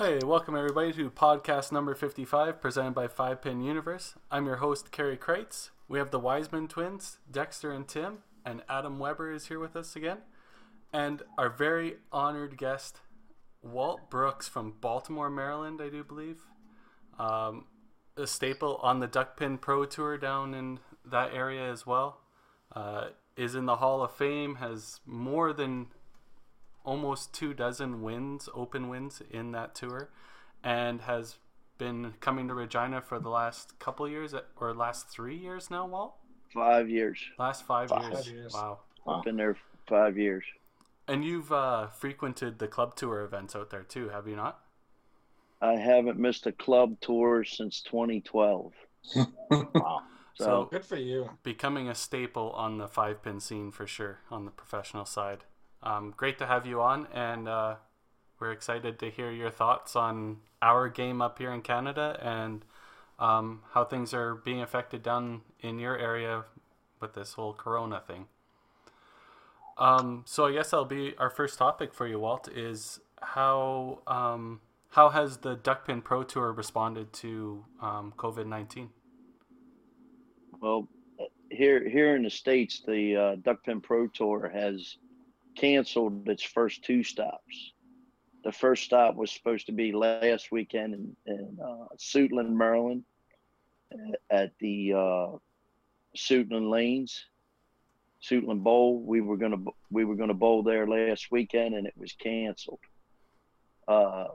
Hey, welcome everybody to podcast number 55, presented by Five Pin Universe. I'm your host, Kerry Kreitz. We have the Wiseman twins, Dexter and Tim, and Adam Weber is here with us again. And our very honored guest, Walt Brooks from Baltimore, Maryland, I do believe. Um, a staple on the Duckpin Pro Tour down in that area as well. Uh, is in the Hall of Fame, has more than almost two dozen wins, open wins in that tour, and has been coming to Regina for the last couple years or last three years now, Walt. Five years. Last five, Five years. years. Wow. I've been there five years. And you've uh, frequented the club tour events out there too, have you not? I haven't missed a club tour since 2012. Wow. So, So- Good for you. Becoming a staple on the five pin scene for sure on the professional side. Um, great to have you on, and uh, we're excited to hear your thoughts on our game up here in Canada and um, how things are being affected down in your area with this whole Corona thing. Um, so I guess that'll be our first topic for you, Walt. Is how um, how has the Duckpin Pro Tour responded to um, COVID nineteen? well, here here in the states, the uh, Duckpin Pro Tour has canceled its first two stops. The first stop was supposed to be last weekend in, in uh, Suitland, Maryland, at the uh, Suitland Lanes, Suitland Bowl. We were gonna we were gonna bowl there last weekend, and it was canceled. Uh,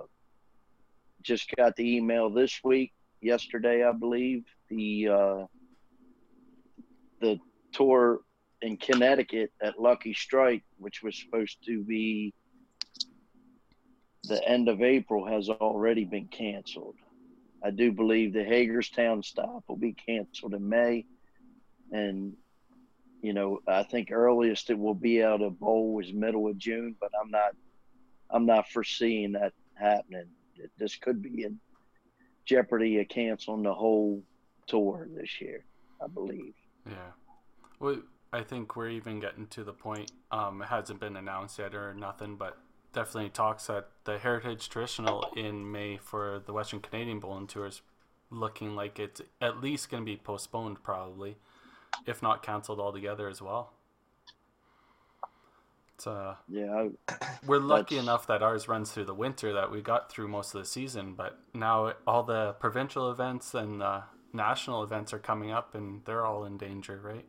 just got the email this week, yesterday, I believe. The uh, the tour in Connecticut at Lucky Strike, which was supposed to be the end of April, has already been canceled. I do believe the Hagerstown stop will be canceled in May, and you know I think earliest it will be out of bowl is middle of June, but I'm not I'm not foreseeing that happening. This could be in jeopardy of canceling the whole tour this year, I believe. Yeah. Well, I think we're even getting to the point. Um, it hasn't been announced yet or nothing, but definitely talks that the Heritage Traditional in May for the Western Canadian Bowling Tour is looking like it's at least going to be postponed, probably, if not canceled altogether as well. It's, uh, Yeah, we're lucky enough that ours runs through the winter that we got through most of the season, but now all the provincial events and uh, national events are coming up, and they're all in danger, right?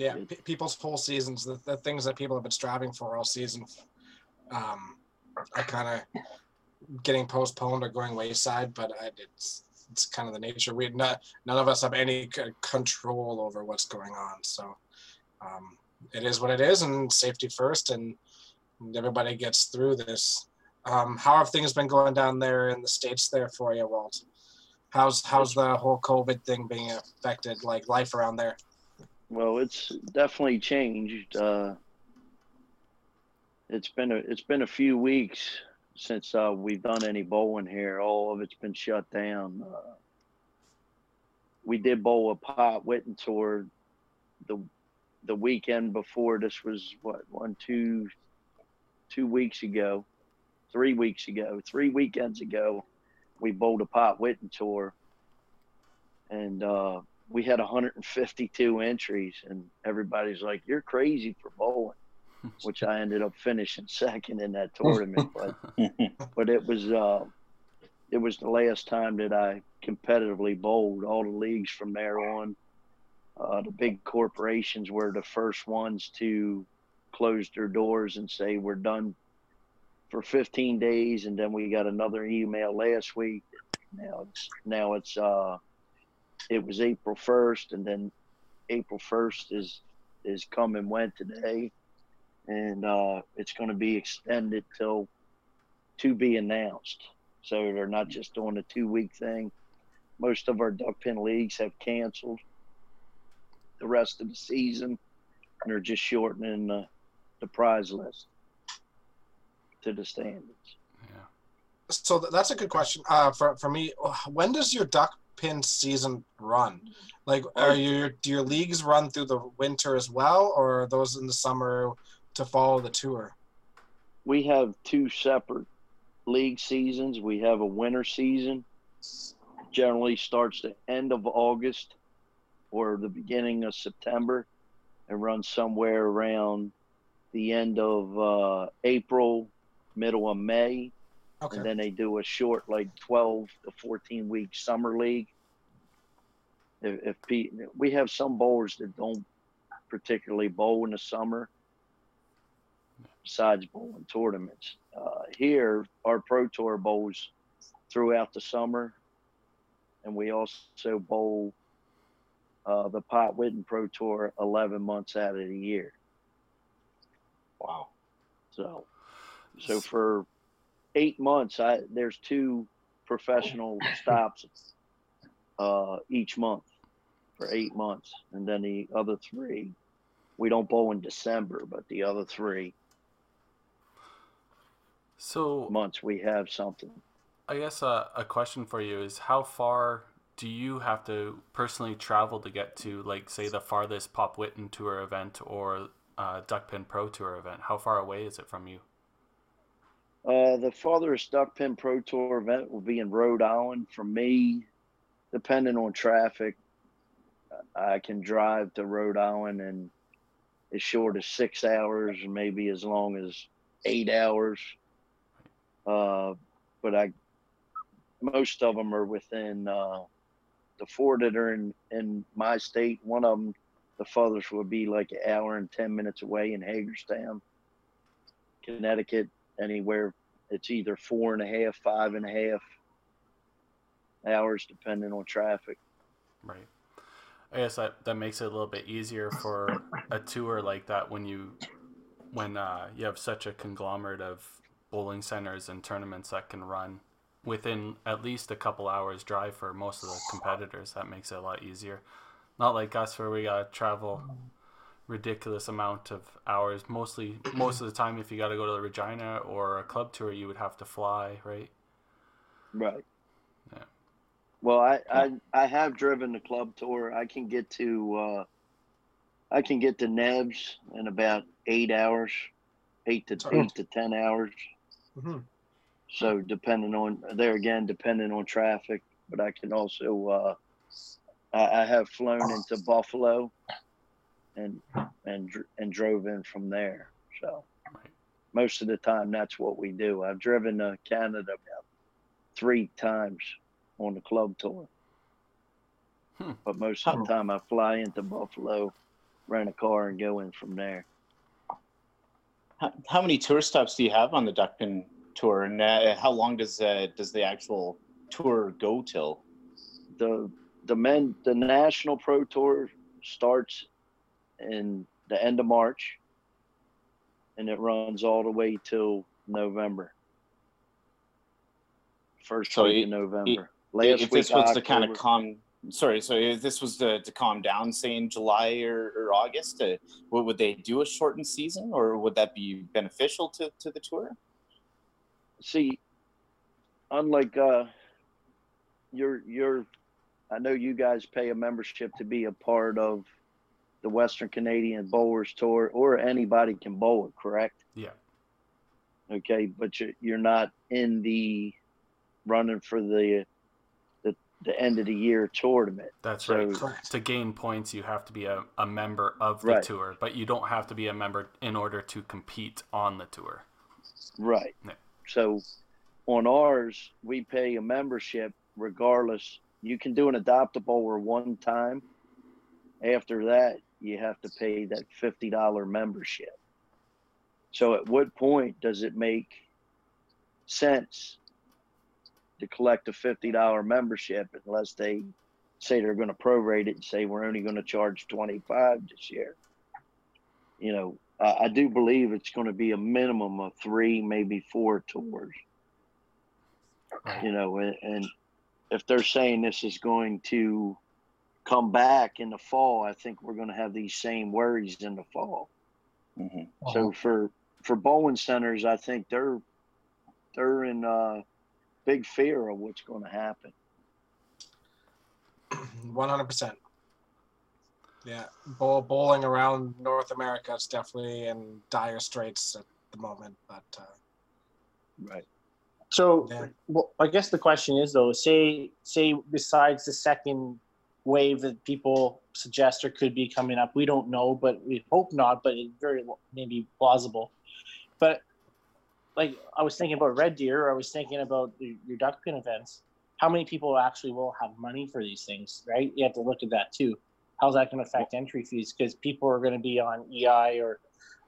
Yeah, p- people's whole seasons, the, the things that people have been striving for all season, um, are kind of getting postponed or going wayside. But I, it's it's kind of the nature. We not none of us have any c- control over what's going on. So um, it is what it is, and safety first, and everybody gets through this. Um, how have things been going down there in the states there for you, Walt? How's how's the whole COVID thing being affected, like life around there? Well, it's definitely changed. Uh, it's been a it's been a few weeks since uh, we've done any bowling here. All of it's been shut down. Uh, we did bowl a Pop Whitten tour the the weekend before. This was what one two two weeks ago, three weeks ago, three weekends ago. We bowled a Pop Whitten tour, and uh, we had 152 entries, and everybody's like, "You're crazy for bowling," which I ended up finishing second in that tournament. but but it was uh, it was the last time that I competitively bowled. All the leagues from there on, uh, the big corporations were the first ones to close their doors and say we're done for 15 days, and then we got another email last week. Now it's now it's uh, it was April 1st, and then April 1st is is come and went today, and uh, it's going to be extended till to be announced. So they're not just doing a two week thing. Most of our duck pin leagues have canceled the rest of the season, and they're just shortening the, the prize list to the standards. Yeah. So th- that's a good question. Uh, for for me, when does your duck pin season run? Like, are your do your leagues run through the winter as well, or are those in the summer to follow the tour? we have two separate league seasons. We have a winter season, generally starts the end of August or the beginning of September, and runs somewhere around the end of uh, April, middle of May. Okay. And then they do a short, like 12 to 14 week summer league. If, if Pete, we have some bowlers that don't particularly bowl in the summer, besides bowling tournaments. Uh, here, our Pro Tour bowls throughout the summer, and we also bowl uh, the Pop Whitten Pro Tour 11 months out of the year. Wow. So, so for eight months, I there's two professional stops uh, each month for eight months, and then the other three, we don't bowl in December, but the other three So months we have something. I guess uh, a question for you is how far do you have to personally travel to get to, like, say, the farthest Pop Whitten Tour event or uh, Duckpin Pro Tour event? How far away is it from you? Uh, the farthest Duckpin Pro Tour event will be in Rhode Island. For me, depending on traffic, I can drive to Rhode Island in as short as six hours, maybe as long as eight hours. Uh, but I, most of them are within uh, the four that are in in my state. One of them, the farthest would be like an hour and ten minutes away in Hagerstown, Connecticut. Anywhere it's either four and a half, five and a half hours, depending on traffic. Right. I guess that, that makes it a little bit easier for a tour like that when you when uh, you have such a conglomerate of bowling centers and tournaments that can run within at least a couple hours drive for most of the competitors. That makes it a lot easier. Not like us where we gotta travel ridiculous amount of hours. Mostly most of the time if you gotta go to the Regina or a club tour you would have to fly, right? Right. Yeah. Well, I, I I have driven the club tour. I can get to uh, I can get to Nebs in about eight hours, eight to Oh. eight to ten hours. hmm So depending on there again, depending on traffic, but I can also uh, I, I have flown into Buffalo, and and and drove in from there. So most of the time, that's what we do. I've driven to Canada about three times on the club tour, Hmm. but most of the time I fly into Buffalo, rent a car, and go in from there. How, how many tour stops do you have on the Duckpin tour, and uh, how long does uh, does the actual tour go till? the the men the national pro tour starts in the end of March and it runs all the way till November. First So week it- in November. Last if week this was to kind of October. calm, sorry, so if this was to, to calm down, say in July or, or August, uh, would, would they do a shortened season, or would that be beneficial to, to the tour? see unlike uh you're you're I know you guys pay a membership to be a part of the Western Canadian Bowlers Tour or anybody can bowl it, correct? Yeah. Okay, but you're, you're not in the running for the the the end of the year tournament. That's So- right. Correct. To gain points, you have to be a, a member of the Right. tour, but you don't have to be a member in order to compete on the tour. Right. Yeah. So on ours, we pay a membership regardless. You can do an adoptable or one time. After that, you have to pay that $50 membership. So at what point does it make sense to collect a $50 membership unless they say they're going to prorate it and say we're only going to charge 25 this year? You know, uh, I do believe it's going to be a minimum of three, maybe four tours. You know, and, and if they're saying this is going to come back in the fall, I think we're going to have these same worries in the fall. hmm So for for bowling centers, I think they're they're in uh, big fear of what's going to happen. One hundred percent. Yeah, bowl, bowling around North America is definitely in dire straits. At the moment. But uh, Right. So, Yeah. well, I guess the question is though, say say besides the second wave that people suggest or could be coming up, we don't know, but we hope not, but it very maybe plausible. But like I was thinking about Red Deer, or I was thinking about the, your duck pin events. How many people actually will have money for these things, right? You have to look at that too. How's that going to affect entry fees? Because people are going to be on EI or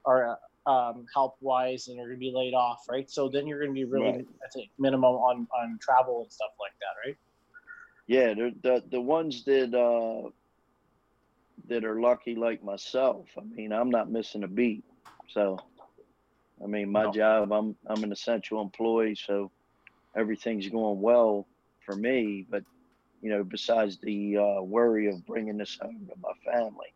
or um, help wise and are going to be laid off, right? So then you're going to be really, Right. I think, minimum on on travel and stuff like that, right? Yeah, the the, the ones that uh, that are lucky like myself. I mean, I'm not missing a beat. So, I mean, my No. job, I'm I'm an essential employee, so everything's going well for me. But you know, besides the uh, worry of bringing this home to my family,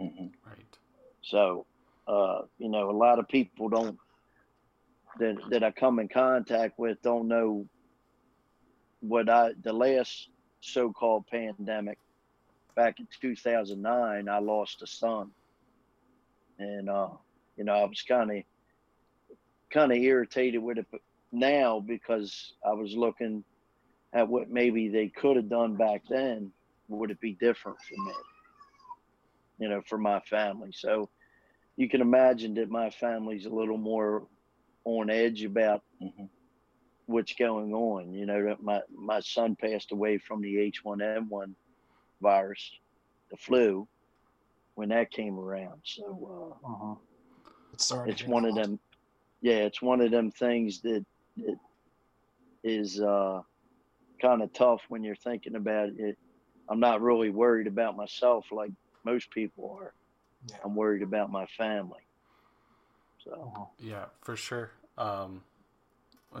Mhm. Right. so uh, you know, a lot of people don't that that I come in contact with don't know what I the last so-called pandemic back in 2009 I lost a son. And uh you know I was kind of kind of irritated with it now because I was looking at what maybe they could have done back then would it be different for me? You know for my family. So you can imagine that my family's a little more on edge about Mhm. What's going on. You know, my my son passed away from the H1N1 virus, the flu, when that came around. So uh, it's sorry. to it's one of them. Yeah, it's one of them things that that is uh, kind of tough when you're thinking about it. I'm not really worried about myself like most people are. Yeah. I'm worried about my family. So Yeah, for sure. Um, I'm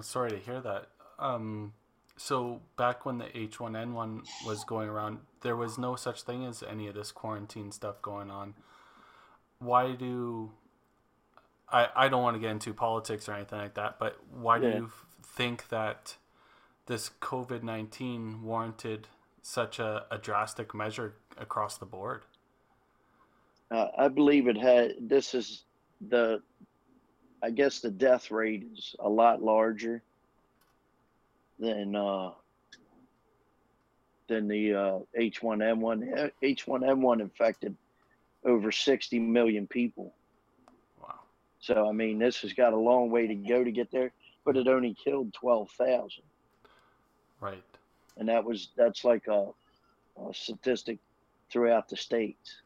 sorry to hear that. Um, so back when the H1N1 was going around, there was no such thing as any of this quarantine stuff going on. Why do I? I don't want to get into politics or anything like that, but why do you f- think that this COVID nineteen warranted such a, a drastic measure across the board? uh, I believe it had. This is the. I guess the death rate is a lot larger than uh, than the uh, H1N1. H1N1 infected over 60 million people. Wow. So I mean, this has got a long way to go to get there, but it only killed 12,000, Right. and that was that's like a, a statistic throughout the states.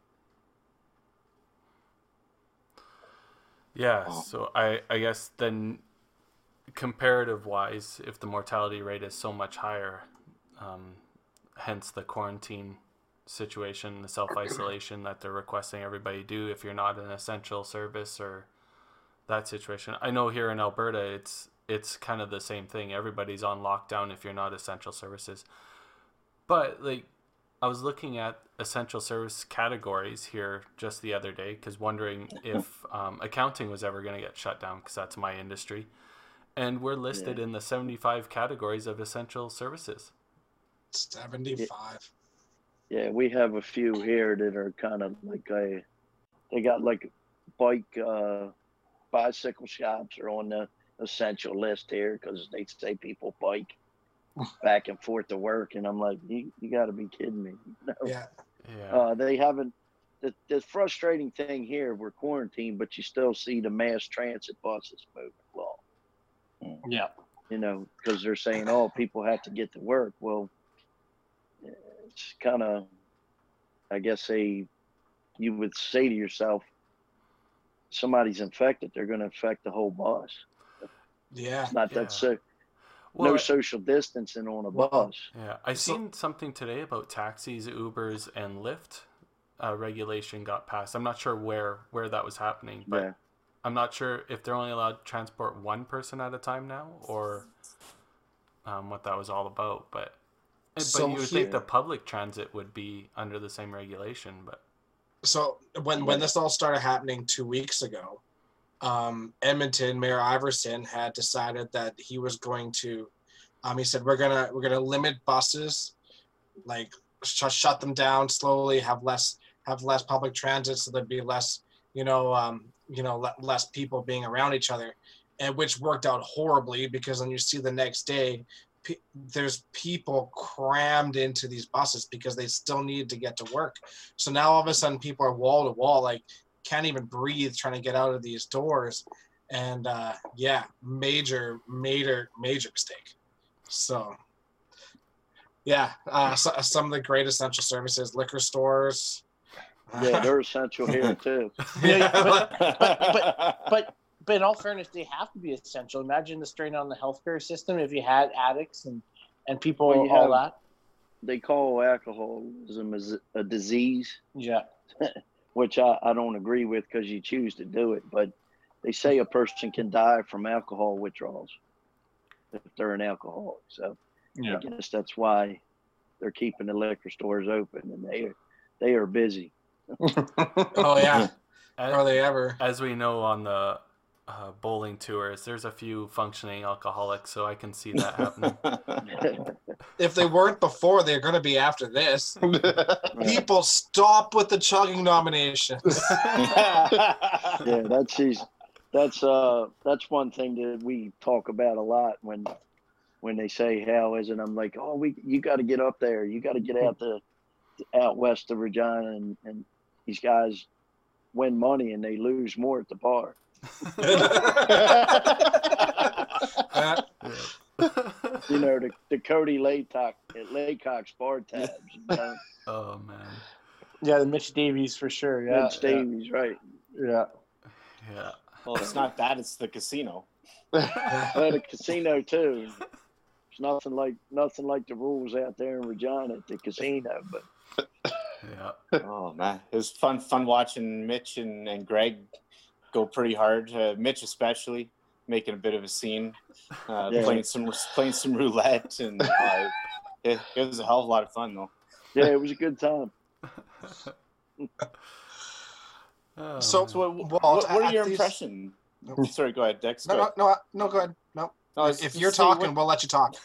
Yeah, Wow. so I, I guess then comparative wise, if the mortality rate is so much higher, um, hence the quarantine situation, the self isolation that they're requesting everybody do if you're not an essential service or that situation. I know here in Alberta, it's it's kind of the same thing. Everybody's on lockdown if you're not essential services. But like I was looking at essential service categories here just the other day because wondering if um, accounting was ever going to get shut down because that's my industry. And we're listed Yeah. in the 75 categories of essential services. 75. Yeah, we have a few here that are kind of like a, they got like bike, uh, bicycle shops are on the essential list here because they say people bike back and forth to work, and I'm like, you, you got to be kidding me. No. Yeah. Yeah. Uh, they haven't. The, the frustrating thing here, we're quarantined, but you still see the mass transit buses moving along. Yeah. You know, because they're saying, "Oh, people have to get to work." Well, it's kind of, I guess, they, you would say to yourself, somebody's infected, they're going to infect the whole bus. Yeah. It's not Yeah. that so. Well, no social distancing on a bus. Yeah, I So- seen something today about taxis, Ubers, and Lyft. Uh, regulation got passed. I'm not sure where where that was happening, but Yeah. I'm not sure if they're only allowed to transport one person at a time now, or um, what that was all about. But but So you would here- think the public transit would be under the same regulation, but So when when this all started happening two weeks ago, um, Edmonton Mayor Iveson had decided that he was going to. Um, he said we're gonna we're gonna limit buses, like sh- shut them down slowly, have less have less public transit, so there'd be less you know um, you know le- less people being around each other, and which worked out horribly because then you see the next day there's people crammed into these buses because they still need to get to work. So now all of a sudden people are wall to wall, like can't even breathe trying to get out of these doors. And uh, yeah, major, major, major mistake. So yeah, uh, so, some of the great essential services, liquor stores. Yeah, they're essential here too. Yeah, but, but, but, but in all fairness, they have to be essential. Imagine the strain on the healthcare system if you had addicts and, and people, Well, you all have- that. They call alcoholism as a disease, Yeah. which I, I don't agree with because you choose to do it. But they say a person can die from alcohol withdrawals if they're an alcoholic. So I guess that's why they're keeping the liquor stores open and they they are busy. Oh yeah, As, are they ever? as we know on the uh, bowling tours, there's a few functioning alcoholics, so I can see that happening. If they weren't before, they're going to be after this. People stop with the chugging nominations. yeah, that's his, that's uh that's one thing that we talk about a lot when when they say how is it I'm like oh we you got to get up there you got to get out the out west of Regina and, and these guys win money and they lose more at the bar Uh, you know the, the Cody Laycock at Laycock's bar tabs you know? oh man, Yeah, the Mitch Davies for sure. Yeah. Vince Davies right Yeah. yeah. well, it's not that; it's the casino. well the casino too It's nothing like nothing like the rules out there in Regina at the casino but Yeah. Oh man, it was fun. Fun watching Mitch and, and Greg go pretty hard. Uh, Mitch especially making a bit of a scene, uh, Yeah. playing some playing some roulette, and uh, it, it was a hell of a lot of fun though. yeah it was a good time Oh, So- So, what, Well, what, what are at your these- impressions? No. Sorry, go ahead, Dex. no, Go no, ahead. no, no, go ahead. No, No, I was if you're saying, talking, we'll let you talk.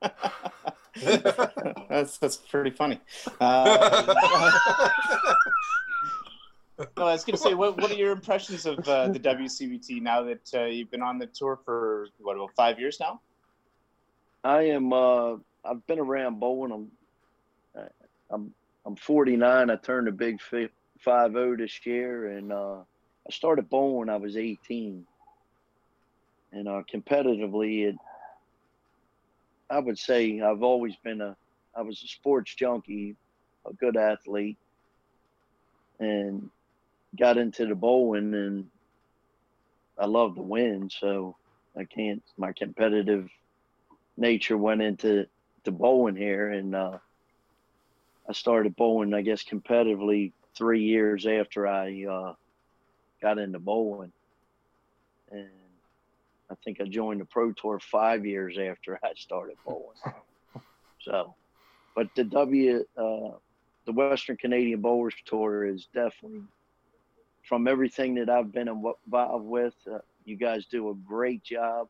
that's that's pretty funny. Uh, no, I was going to say, what what are your impressions of uh, the WCBT now that uh, you've been on the tour for what about five years now? I am. Uh, I've been around bowling. I'm. uh, I'm. I'm 49. I turned a big fi- five zero this year, and uh, I started bowling when I was 18. And uh, competitively, it. I would say I've always been a. I was a sports junkie, a good athlete, and got into the bowling, and I love to win. So I can't. My competitive nature went into to bowling here and uh, I started bowling I guess competitively three years after I uh, got into bowling and I think I joined the pro tour five years after I started bowling so but the W uh, the Western Canadian Bowlers Tour is definitely from everything that I've been involved with uh, you guys do a great job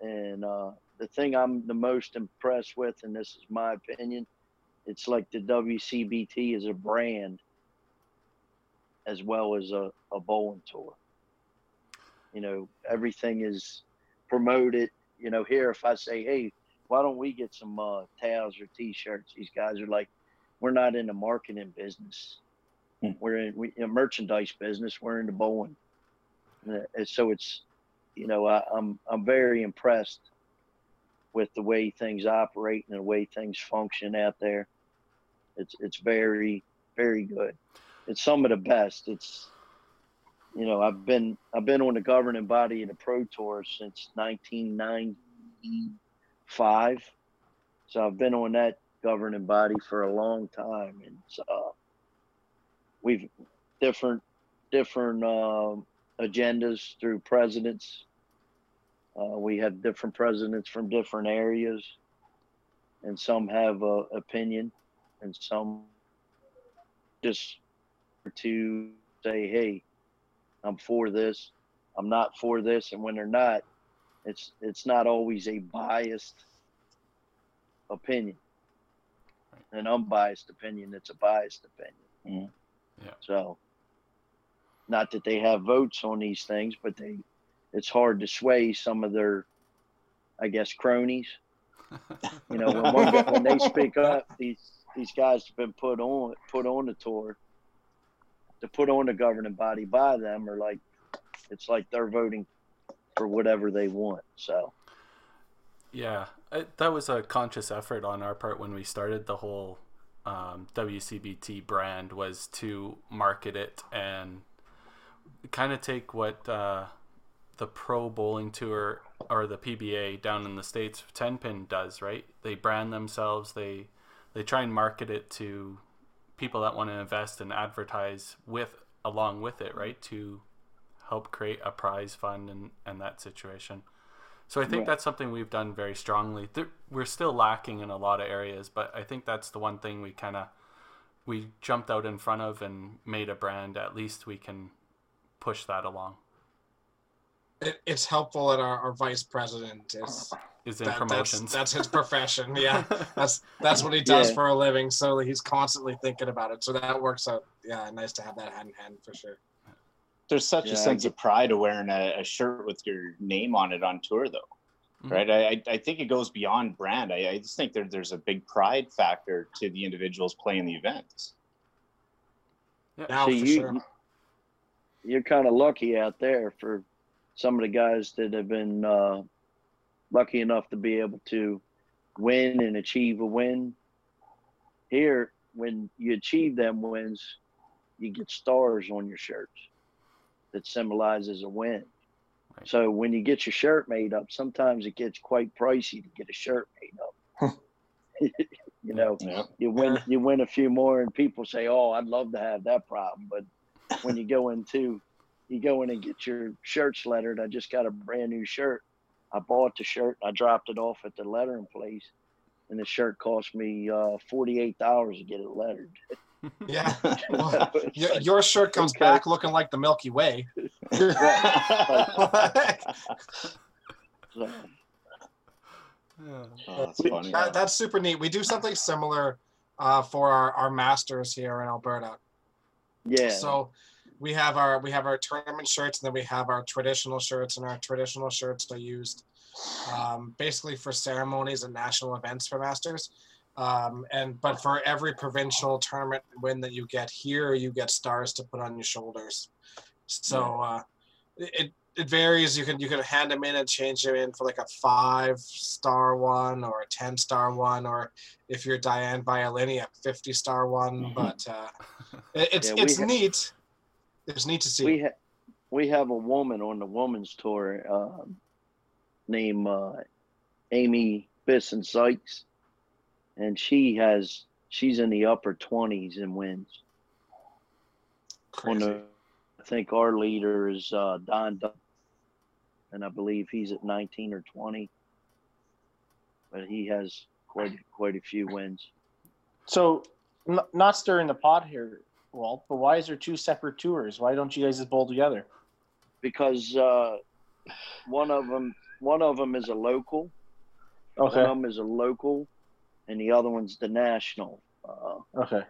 and uh, the thing I'm the most impressed with, and this is my opinion, it's like the WCBT is a brand as well as a, a bowling tour. You know, everything is promoted. You know, here, if I say, hey, why don't we get some uh, towels or t shirts? These guys are like, we're not in the marketing business. Hmm. We're in, we, in merchandise business. We're in the bowling. Uh, and so it's, you know, I, I'm I'm very impressed with the way things operate and the way things function out there. It's it's very very good. It's some of the best. It's you know I've been I've been on the governing body of the Pro Tour since 1995, so I've been on that governing body for a long time, and uh, we've different different um agendas through presidents uh, we have different presidents from different areas, and some have a opinion, and some just to say, "Hey, I'm for this. I'm not for this." And when they're not, it's it's not always a biased opinion, an unbiased opinion. It's a biased opinion. Yeah. So, not that they have votes on these things, but they it's hard to sway some of their, I guess, cronies. You know, when, one, when they speak up, these these guys have been put on put on the tour to put on the governing body by them, or like it's like they're voting for whatever they want. So, yeah, it, that was a conscious effort on our part when we started the whole um, WCBT brand was to market it and kind of take what uh, the pro bowling tour or the PBA down in the states 10 pin does right? They brand themselves they they try and market it to people that want to invest and advertise with along with it right? To help create a prize fund and and that situation so I think right. that's something we've done very strongly. we're still lacking in a lot of areas, but I think that's the one thing we kind of we jumped out in front of and made a brand. At least we can push that along. It, it's helpful that our, our vice president is is in that, promotions. That's, that's, his profession. Yeah, that's that's what he does yeah. for a living. So he's constantly thinking about it. So that works out. Yeah, nice to have that hand in hand for sure there's such yeah, a sense of pride of wearing a, a, shirt with your name on it on tour though mm-hmm. right? I, I think it goes beyond brand. I, I just think there, there's a big pride factor to the individuals playing the events. Yeah now, so you, sure. you're kind of lucky out there for some of the guys that have been uh, lucky enough to be able to win and achieve a win. Here when you achieve them wins you get stars on your shirts that symbolizes a win. Right. So when you get your shirt made up, sometimes it gets quite pricey to get a shirt made up. you know, yeah. you win you win a few more, and people say, "Oh, I'd love to have that problem." But when you go into you go in and get your shirts lettered. I just got a brand new shirt. I bought the shirt. I dropped it off at the lettering place, and the shirt cost me uh, forty eight dollars to get it lettered. Yeah. Well, your, your, shirt comes okay. back looking like the Milky Way. oh, that's, funny, that, that's super neat. We do something similar uh, for our, our masters here in Alberta. Yeah. So we have our we have our tournament shirts and then we have our traditional shirts and our traditional shirts are used um, basically for ceremonies and national events for masters. Um, and but for every provincial tournament win that you get here, you get stars to put on your shoulders. So uh, it it varies. You can you can hand them in and change them in for like a five star one or a ten star one, or if you're Diane Violini, a fifty star one. Mm-hmm. But uh, it, it's yeah, it's neat. It's neat to see. We ha- we have a woman on the women's tour uh, named uh, Amy Bisson Sykes and she has she's in the upper 20s in wins. The, I think our leader is uh, Don, and I believe he's at 19 or 20, but he has quite quite a few wins. So, n- not stirring the pot here, Walt, but why is there two separate tours? Why don't you guys just bowl together? Because uh, one of them one of them is a local. Okay. One of them is a local and the other one's the national. Uh, okay.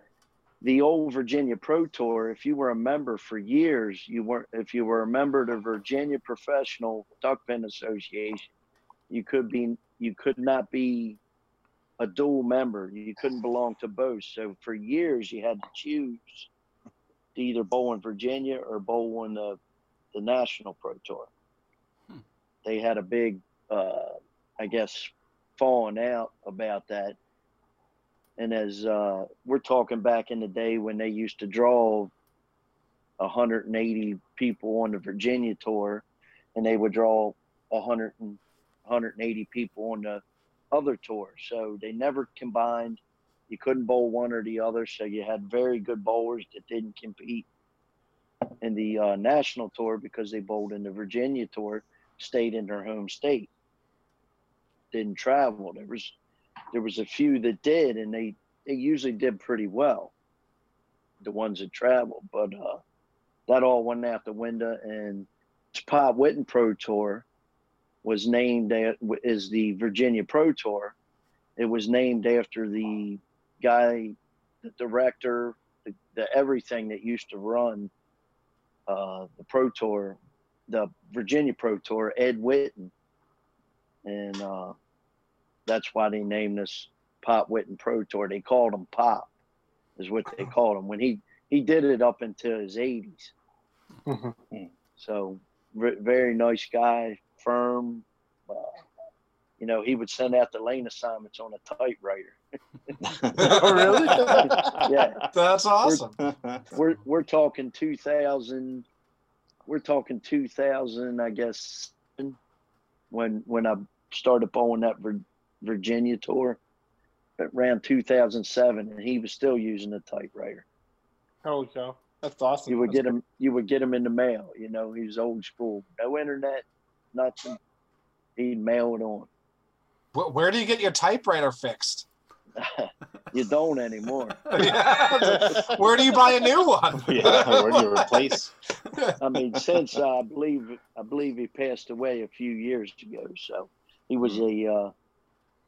The old Virginia Pro Tour, if you were a member for years, you weren't. If you were a member of the Virginia Professional Duckpin Association, you could be. You could not be a dual member. You couldn't belong to both. So for years, you had to choose to either bowl in Virginia or bowl in the, the National Pro Tour. Hmm. They had a big, uh, I guess, falling out about that and as uh, we're talking back in the day when they used to draw 180 people on the Virginia tour, and they would draw 100 and 180 people on the other tour. So they never combined. You couldn't bowl one or the other. So you had very good bowlers that didn't compete in the uh, national tour because they bowled in the Virginia tour, stayed in their home state, didn't travel. There was there was a few that did, and they they usually did pretty well. The ones that traveled, but uh, that all went out the window. And Pop Whitten Pro Tour was named is the Virginia Pro Tour. It was named after the guy, the director, the, the everything that used to run uh, the Pro Tour, the Virginia Pro Tour, Ed Whitten, and uh, that's why they named this Pop Whitten Pro Tour. They called him Pop, is what they called him when he he did it up into his 80s. Mm-hmm. So very nice guy, firm. Uh, you know, he would send out the lane assignments on a typewriter. oh, really? yeah, that's awesome. We're, we're, we're talking 2000. We're talking 2000, I guess, when when I started bowling that Virginia tour, around 2007, and he was still using a typewriter. Holy cow! That's awesome. You would That's get him. You would get him in the mail. You know, he was old school. No internet, nothing. He'd mail it on. Where do you get your typewriter fixed? you don't anymore. where do you buy a new one? yeah, where do you replace? I mean, since uh, I believe I believe he passed away a few years ago, so he was mm. a uh,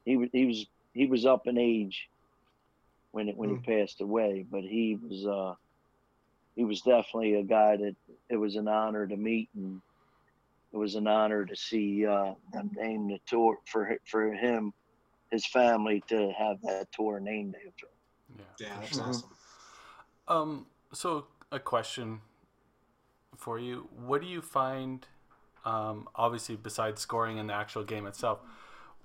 he was he was he was up in age when it, when mm. he passed away, but he was uh, he was definitely a guy that it was an honor to meet and it was an honor to see uh, them name the tour for for him, his family to have that tour named after him. Yeah, yeah, that's mm-hmm. awesome. Um, so a question for you: What do you find? Um, obviously, besides scoring in the actual game itself,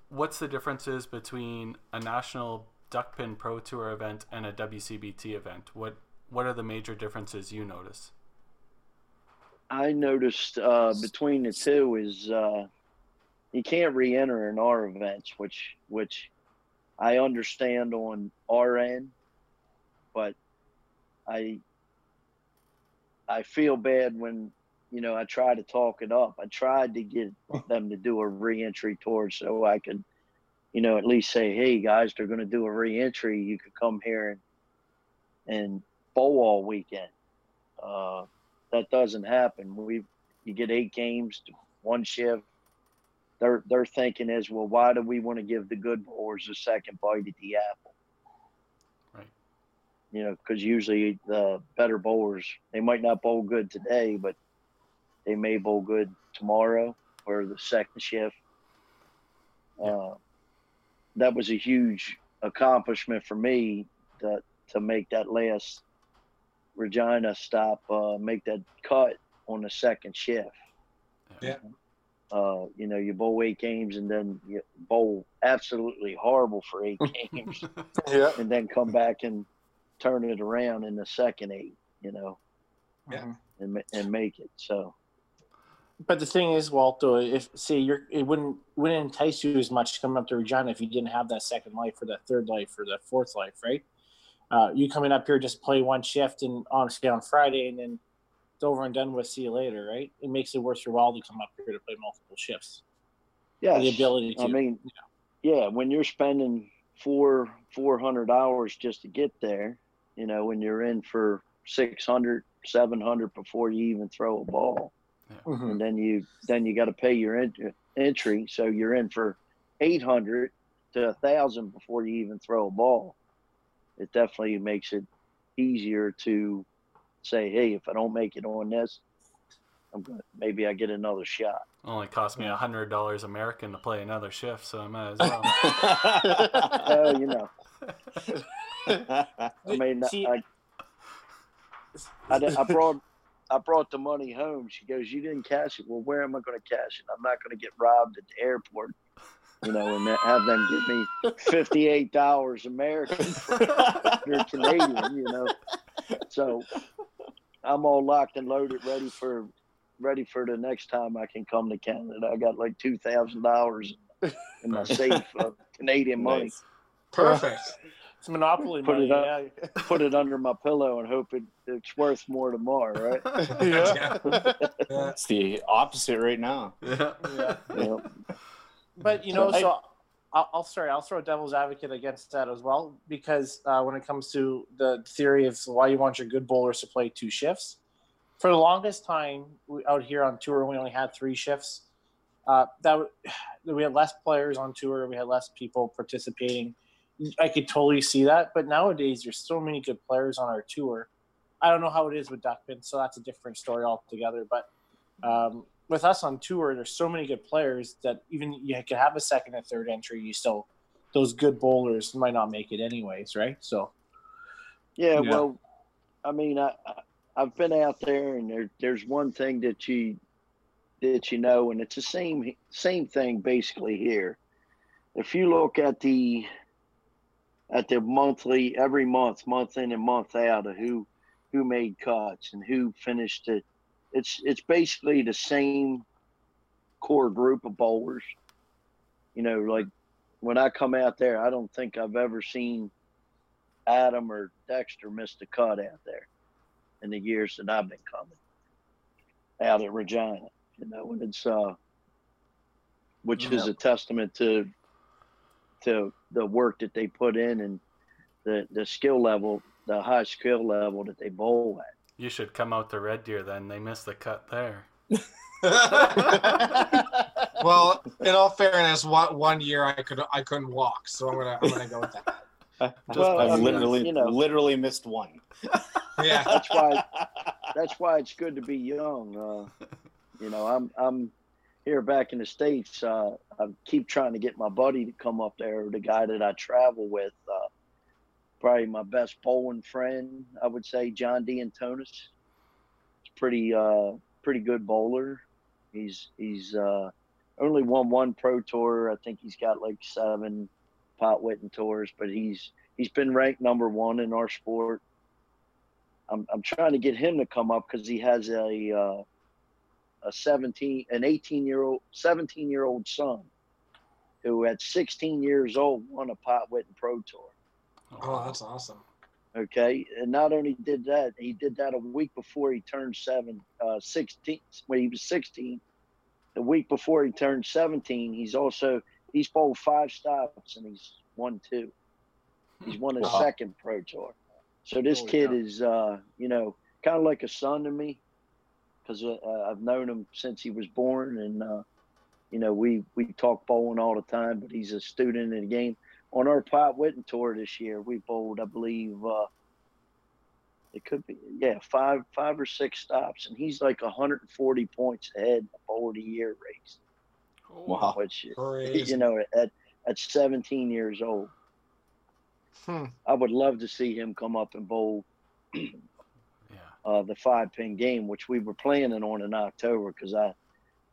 what's the differences between a national duckpin pro tour event and a WCBT event? What what are the major differences you notice? I noticed uh, between the two is uh, you can't re-enter in our events, which which I understand on our end, but I I feel bad when you know I tried to talk it up. I tried to get them to do a reentry tour so I could, you know, at least say, hey guys, they're going to do a re-entry. You could come here and and bowl all weekend. Uh, that doesn't happen. We you get eight games, one shift. Their their thinking is, well, why do we want to give the good bowlers a second bite at the apple? Right. You know, because usually the better bowlers they might not bowl good today, but they may bowl good tomorrow or the second shift. Yeah. Uh, that was a huge accomplishment for me to to make that last Regina stop, uh, make that cut on the second shift. Yeah. Uh, you know, you bowl eight games and then you bowl absolutely horrible for eight games. yeah. And then come back and turn it around in the second eight, you know. Yeah. And, and make it. So. But the thing is, Walter, if say you're, it wouldn't wouldn't entice you as much coming up to Regina if you didn't have that second life or that third life or that fourth life, right? uh, you coming up here just play one shift and honestly on Friday and then it's over and done with. See you later, right? It makes it worth your while to come up here to play multiple shifts. Yeah, the ability to. I mean, yeah, when you're spending four four hundred hours just to get there, you know, when you're in for 600, 700 before you even throw a ball, yeah. mm-hmm. and then you then you got to pay your ent- entry, so you're in for eight hundred to a thousand before you even throw a ball it definitely makes it easier to say, hey, if I don't make it on this, I'm gonna maybe I get another shot. Only cost me a hundred dollars American to play another shift, so I might as well. uh, you know, I mean, See, I, I, I brought I brought the money home. She goes, "You didn't cash it. Well, where am I going to cash it? I'm not going to get robbed at the airport." you know, and have them give me fifty-eight dollars American. You're Canadian, you know. So I'm all locked and loaded, ready for ready for the next time I can come to Canada. I got like two thousand dollars in my safe of Canadian money. Nice. Perfect. It's monopoly put money. It up, yeah. put it under my pillow and hope it, it's worth more tomorrow, right? yeah. yeah. It's the opposite right now. Yeah. yeah. yeah. But you know, so I'll, I'll sorry, I'll throw devil's advocate against that as well because uh, when it comes to the theory of why you want your good bowlers to play two shifts, for the longest time out here on tour, we only had three shifts. Uh, that we had less players on tour, we had less people participating. I could totally see that, but nowadays there's so many good players on our tour I don't know how it is with duckpin, so that's a different story altogether. But um, with us on tour, there's so many good players that even you could have a second or third entry, you still those good bowlers might not make it anyways, right? So yeah, yeah. well, I mean, I, I've been out there, and there, there's one thing that you that you know, and it's the same same thing basically here. If you look at the at the monthly, every month, month in and month out of who who made cuts and who finished it, it's it's basically the same core group of bowlers. You know, like when I come out there, I don't think I've ever seen Adam or Dexter miss a cut out there in the years that I've been coming out at Regina. You know, and it's uh, which is a testament to to the work that they put in and the the skill level, the high skill level that they bowl at. You should come out to Red Deer then. They missed the cut there. well, in all fairness, one, one year I could I couldn't walk, so I'm gonna I'm gonna go with that. well, I've literally you know, literally missed one. Yeah, that's why that's why it's good to be young. Uh, you know, I'm I'm here back in the states. Uh, I keep trying to get my buddy to come up there, the guy that I travel with. Uh, probably my best bowling friend, I would say, John D'Antonis. He's pretty uh, pretty good bowler. He's he's uh, only won one pro tour. I think he's got like seven Pop Whitten tours, but he's he's been ranked number one in our sport. I'm I'm trying to get him to come up because he has a uh, a 17 an 18 year old 17 year old son who at 16 years old won a Pop Whitten pro tour. Oh, that's awesome. Okay, and not only did that, he did that a week before he turned seven, uh, 16. When he was 16, the week before he turned 17, he's also he's bowled five stops and he's won two. He's won his wow. second pro tour. So this Holy kid is, uh, you know, kind of like a son to me because uh, I've known him since he was born, and uh, you know we we talk bowling all the time. But he's a student in the game. On our Pop Whitten tour this year, we bowled, I believe, uh, it could be yeah five five or six stops, and he's like 140 points ahead in the bowl of the year race. Wow, which Crazy. you know at at 17 years old. Hmm. I would love to see him come up and bowl yeah. uh, the five pin game, which we were planning on in October because I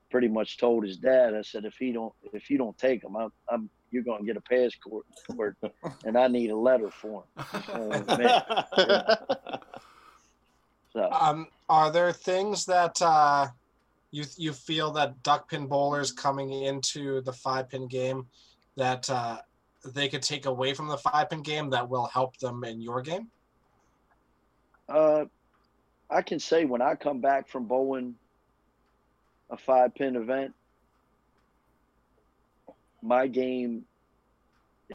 pretty much told his dad, I said, if he don't, if you don't take him, I'm, I'm you're going to get a passport, and I need a letter for him. so. Um, are there things that uh, you you feel that duck pin bowlers coming into the five pin game that uh, they could take away from the five pin game that will help them in your game? Uh, I can say when I come back from bowling a five pin event, my game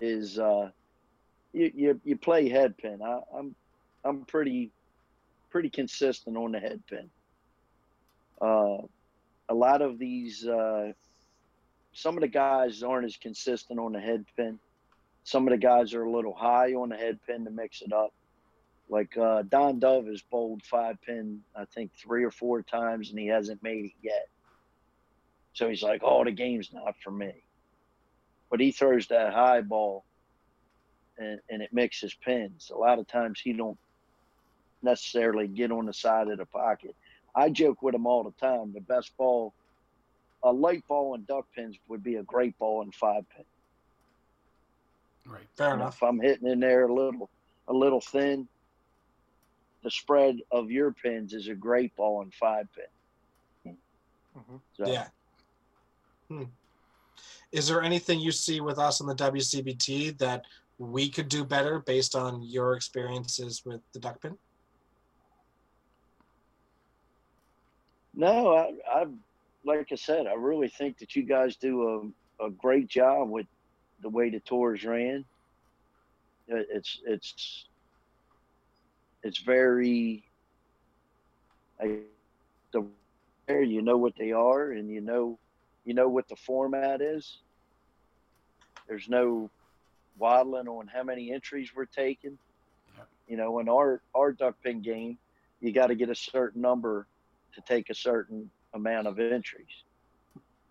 is uh, you, you you play head pin. I, I'm I'm pretty pretty consistent on the head pin. Uh, a lot of these uh, some of the guys aren't as consistent on the head pin. Some of the guys are a little high on the head pin to mix it up. Like uh, Don Dove has bowled five pin, I think three or four times, and he hasn't made it yet. So he's like, "Oh, the game's not for me." But he throws that high ball, and, and it mixes his pins. A lot of times he don't necessarily get on the side of the pocket. I joke with him all the time. The best ball, a light ball and duck pins would be a great ball in five pin. Right. Fair enough. If I'm hitting in there a little, a little thin, the spread of your pins is a great ball in five pin. Mm-hmm. So. Yeah. Hmm. Is there anything you see with us on the WCBT that we could do better based on your experiences with the duck pin? No, I, I like I said, I really think that you guys do a, a great job with the way the tours ran. It's it's it's very I, the you know what they are and you know you know what the format is. There's no waddling on how many entries we're taking. Yep. You know, in our our duck pin game, you got to get a certain number to take a certain amount of entries.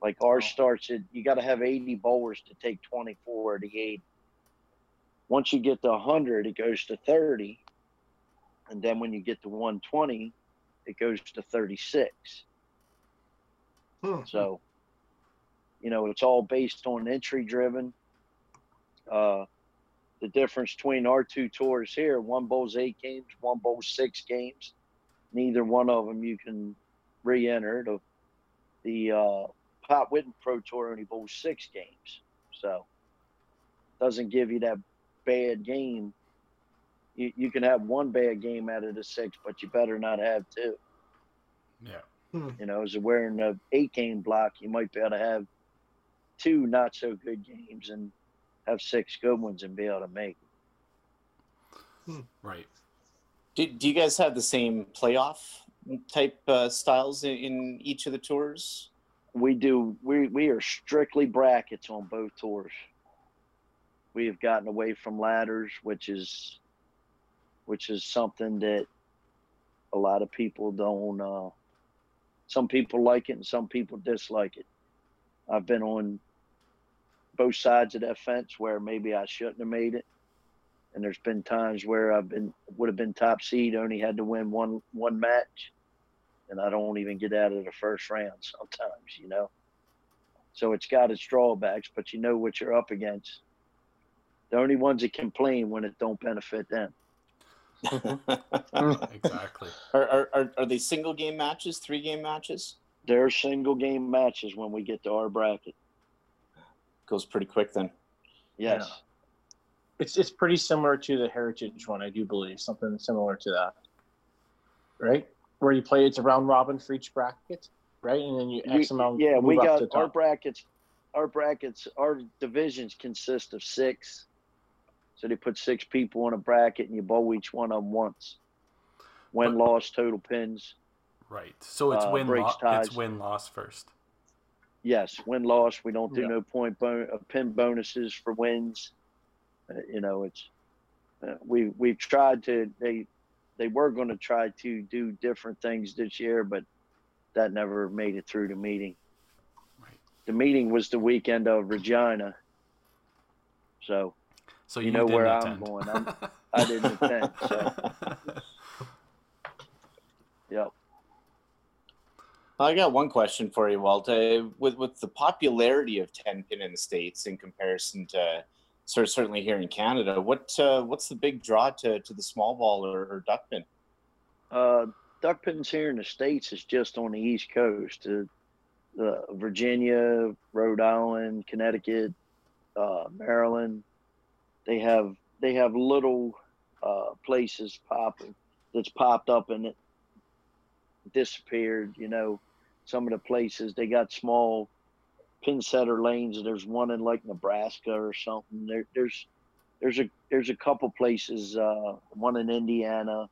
Like ours oh. starts at you got to have 80 bowlers to take 24 to the 80. Once you get to 100, it goes to 30, and then when you get to 120, it goes to 36. Hmm. So, you know, it's all based on entry driven. Uh, the difference between our two tours here, one bowls eight games, one bowls six games. Neither one of them you can re-enter. The, the uh, Pop Whitten Pro Tour only bowls six games, so doesn't give you that bad game. You, you can have one bad game out of the six, but you better not have two. Yeah. Hmm. You know, as a wearing a eight game block, you might be able to have two not so good games and have six good ones and be able to make. Hmm. Right. Do, do you guys have the same playoff type uh, styles in, in each of the tours? We do. We we are strictly brackets on both tours. We have gotten away from ladders, which is which is something that a lot of people don't. Uh, some people like it and some people dislike it. I've been on both sides of that fence where maybe I shouldn't have made it. And there's been times where I've been would have been top seed, only had to win one one match, and I don't even get out of the first round sometimes, you know. So it's got its drawbacks, but you know what you're up against. The only ones that complain when it don't benefit them. Mm-hmm. exactly. Are, are, are they single game matches, three game matches? They're single game matches when we get to our bracket. Goes pretty quick then. Yes. Yeah. It's it's pretty similar to the heritage one, I do believe. Something similar to that. Right? Where you play it's a round robin for each bracket, right? And then you X amount. Yeah, we got our brackets our brackets our divisions consist of six so they put six people in a bracket and you bowl each one of them once. Win, but, loss, total pins. Right. So it's uh, win lo- it's win loss first. Yes, win loss. We don't do yeah. no point bon- uh, pin bonuses for wins. Uh, you know, it's uh, we we've tried to they they were going to try to do different things this year, but that never made it through the meeting. Right. The meeting was the weekend of Regina, so so you, you know where attend. I'm going. I'm, I didn't attend. So. yep. I got one question for you, Walter. With with the popularity of ten pin in the states in comparison to sort of certainly here in Canada, what uh, what's the big draw to, to the small ball or, or duck pin? Uh, duck pins here in the states is just on the East Coast. Uh, Virginia, Rhode Island, Connecticut, uh, Maryland, they have they have little uh, places popping that's popped up and it disappeared. You know, some of the places they got small pin setter lanes. There's one in like Nebraska or something. There, there's there's a there's a couple places. Uh, one in Indiana,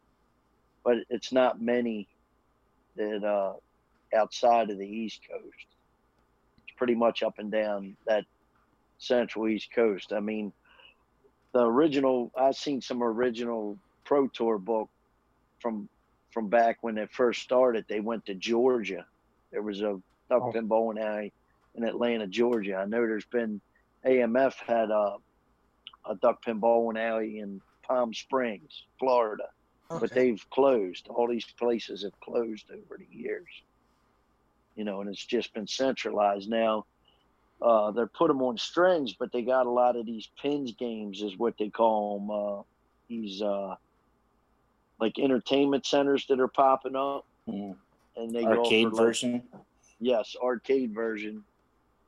but it's not many that uh, outside of the East Coast. It's pretty much up and down that central East Coast. I mean, the original I've seen some original Pro Tour book from from back when it first started. They went to Georgia. There was a duck oh. pin bowling alley in Atlanta, Georgia. I know there's been AMF had a a duck pin bowling alley in Palm Springs, Florida, okay. but they've closed. All these places have closed over the years. You know, and it's just been centralized now uh, they're put them on strings, but they got a lot of these pins games, is what they call them. Uh, these uh, like entertainment centers that are popping up, mm. and they arcade offer, version. Like, yes, arcade version,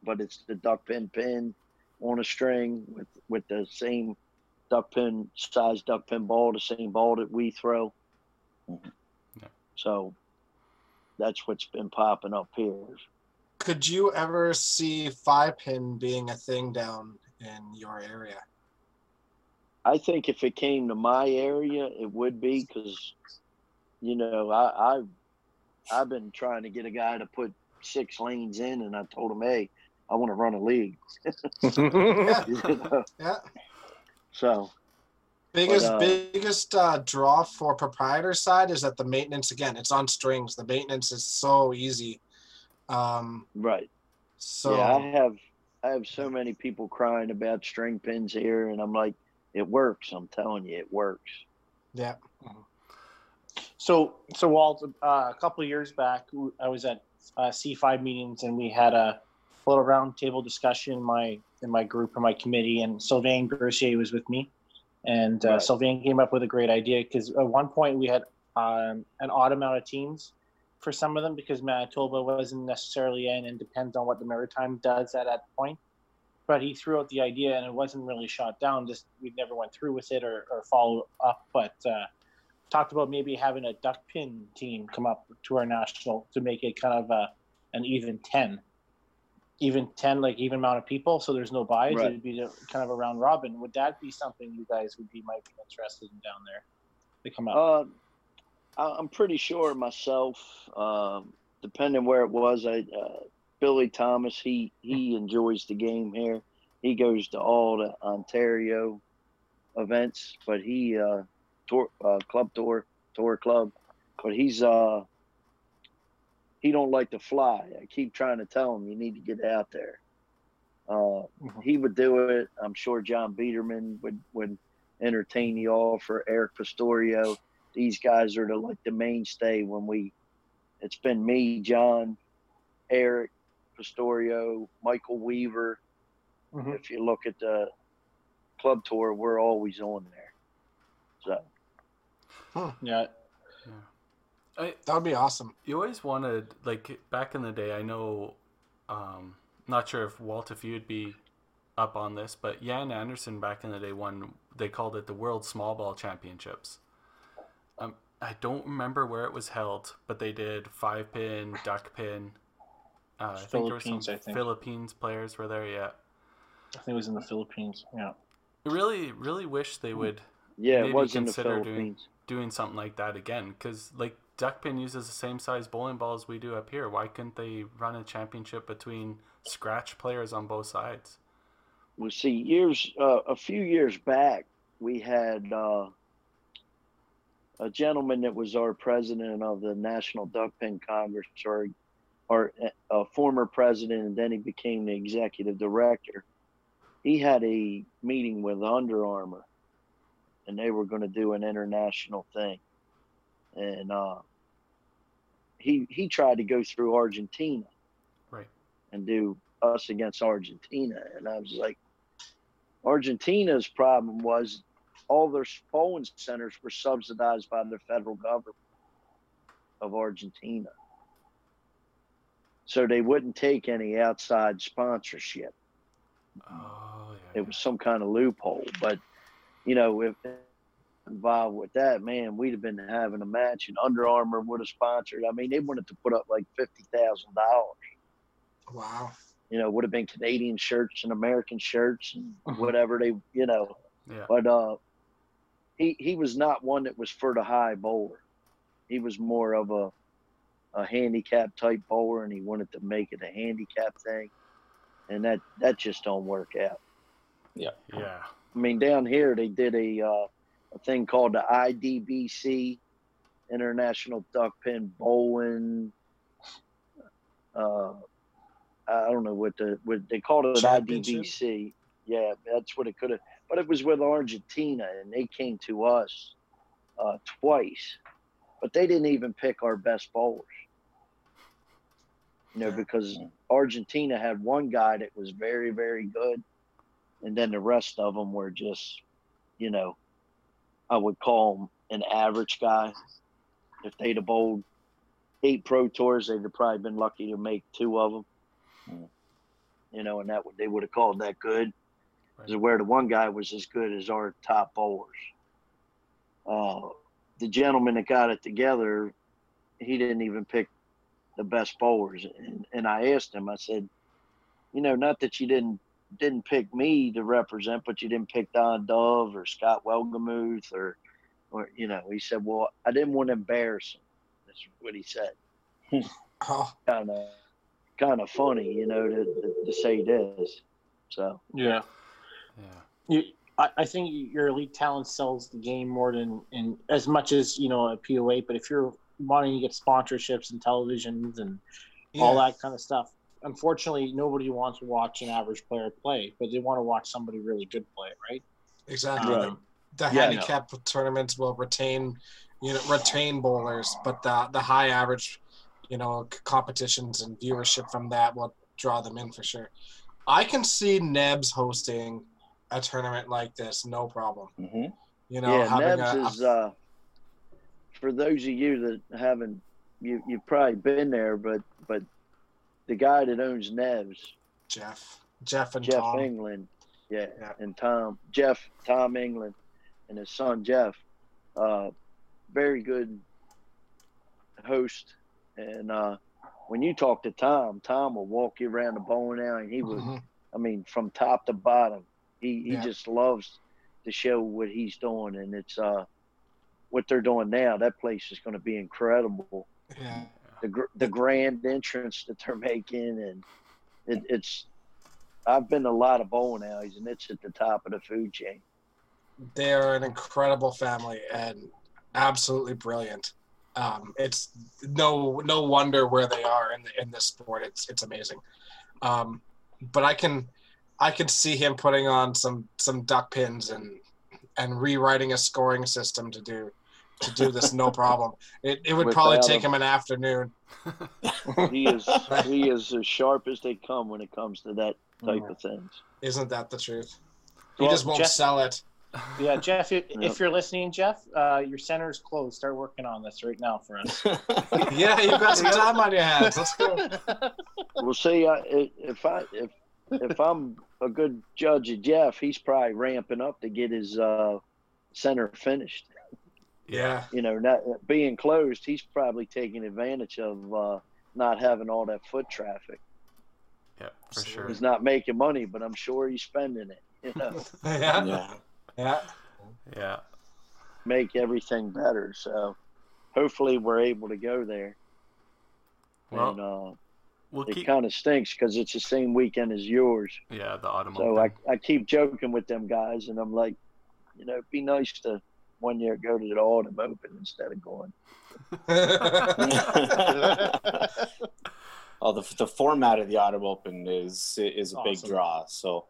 but it's the duck pin pin on a string with with the same duck pin size duck pin ball, the same ball that we throw. Mm-hmm. Yeah. So that's what's been popping up here could you ever see five pin being a thing down in your area? I think if it came to my area, it would be because, you know, I, I've I've been trying to get a guy to put six lanes in, and I told him, hey, I want to run a league. yeah. You know? yeah. So, Biggest but, uh, biggest uh, draw for proprietor side is that the maintenance again. It's on strings. The maintenance is so easy. Um, right. So yeah, I have I have so many people crying about string pins here, and I'm like, it works. I'm telling you, it works. Yeah. So, so Walt, uh, a couple years back, I was at uh, C5 meetings, and we had a little roundtable discussion in my in my group or my committee, and Sylvain Bercier was with me, and uh, right. Sylvain came up with a great idea because at one point we had um, an odd amount of teams for some of them because Manitoba wasn't necessarily in, and depends on what the Maritime does at that point. But he threw out the idea, and it wasn't really shot down. Just we never went through with it or, or follow up. But uh, talked about maybe having a duck pin team come up to our national to make it kind of a, an even 10 even 10 like even amount of people so there's no buys right. it'd be kind of a round robin would that be something you guys would be might be interested in down there to come up uh, i'm pretty sure myself um, depending where it was i uh, billy thomas he he enjoys the game here he goes to all the ontario events but he uh, tour uh, club tour tour club, but he's uh he don't like to fly. I keep trying to tell him you need to get out there. Uh, mm-hmm. He would do it. I'm sure John Biederman would would entertain you all for Eric Pistorio. These guys are the like the mainstay when we. It's been me, John, Eric, Pistorio, Michael Weaver. Mm-hmm. If you look at the club tour, we're always on there. So Huh. Yeah. yeah. I, that would be awesome. You always wanted, like back in the day. I know, um, not sure if Walt, if you'd be up on this, but Jan Anderson back in the day won. They called it the World Small Ball Championships. I don't remember where it was held, but they did five pin, duck pin. Uh, I think there were some Philippines players were there. Yeah, I think it was in the Philippines. Yeah. I really, really wish they would. Yeah, it was in the Philippines. Doing, doing something like that again because like duck pin uses the same size bowling ball as we do up here why couldn't they run a championship between scratch players on both sides well see years uh, a few years back we had uh, a gentleman that was our president of the national duckpin congress or our a former president and then he became the executive director he had a meeting with under armour and they were going to do an international thing. And uh, he he tried to go through Argentina, right, and do us against Argentina. And I was like, Argentina's problem was all their bowling centers were subsidized by the federal government of Argentina. So they wouldn't take any outside sponsorship. Oh, yeah. It was some kind of loophole. But you know, if involved with that, man, we'd have been having a match, and Under Armour would have sponsored. I mean, they wanted to put up like fifty thousand dollars. Wow. You know, would have been Canadian shirts and American shirts and mm-hmm. whatever they, you know. Yeah. But uh, he he was not one that was for the high bowler. He was more of a a handicap type bowler, and he wanted to make it a handicap thing, and that that just don't work out. Yeah. Yeah. I mean, down here they did a uh, a thing called the IDBC, International Duck Pin Bowling. Uh, I don't know what the what they called it IDBC. Yeah, that's what it could have. But it was with Argentina, and they came to us uh, twice, but they didn't even pick our best bowlers. You know, because Argentina had one guy that was very, very good, and then the rest of them were just, you know, I would call them an average guy. If they'd have bowled eight pro tours, they'd have probably been lucky to make two of them. Mm. You know, and that would they would have called that good. Right. Where the one guy was as good as our top bowlers. Uh, the gentleman that got it together, he didn't even pick the best bowlers. And, and I asked him, I said, you know, not that you didn't didn't pick me to represent, but you didn't pick Don Dove or Scott Welgemuth or, or you know, he said, well, I didn't want to embarrass him. That's what he said. oh. Kind of, kind of funny, you know, to, to, to say this. So yeah, yeah. You I, I think your elite talent sells the game more than in as much as you know a POA. But if you're wanting to get sponsorships and televisions and yeah. all that kind of stuff, unfortunately, nobody wants to watch an average player play, but they want to watch somebody really good play, right? Exactly. Um, the, the yeah, handicap no. tournaments will retain, you know, retain bowlers, but the the high average, you know, competitions and viewership from that will draw them in for sure. I can see Nebs hosting a tournament like this, no problem. Mm-hmm. You know, yeah, Nebs a, is. Uh, for those of you that haven't, you you've probably been there, but but the guy that owns Nebs, Jeff, Jeff and Jeff Tom. England, yeah, yeah, and Tom, Jeff, Tom England, and his son Jeff, uh, very good host, and uh, when you talk to Tom, Tom will walk you around the bowling alley, and he would, mm-hmm. I mean, from top to bottom, he he yeah. just loves to show what he's doing, and it's uh, what they're doing now. That place is going to be incredible. Yeah. The the grand entrance that they're making, and it, it's. I've been to a lot of bowling alleys, and it's at the top of the food chain. They are an incredible family and absolutely brilliant. Um, it's no no wonder where they are in the, in this sport. It's it's amazing. Um, but I can I could see him putting on some some duck pins and and rewriting a scoring system to do to do this no problem. It it would probably take him an afternoon. he is he is as sharp as they come when it comes to that type of things. Isn't that the truth? He well, just won't Jeff, sell it. Yeah, Jeff, if, yep. if you're listening, Jeff, uh, your is closed. Start working on this right now for us. yeah, you've got some time on your hands. Let's go. We'll see. Uh, if I if if I'm a good judge of Jeff, he's probably ramping up to get his uh, center finished. Yeah. You know, not being closed, he's probably taking advantage of uh, not having all that foot traffic. Yeah, for sure. He's not making money, but I'm sure he's spending it. You know. yeah. yeah. Yeah. Yeah. Make everything better. So hopefully we're able to go there. Well, and, uh, we'll it keep... kind of stinks because it's the same weekend as yours. Yeah, the autumn. So I, I keep joking with them guys, and I'm like, you know, it'd be nice to one year go to the autumn open instead of going. oh, the, the format of the autumn open is is a awesome. big draw. So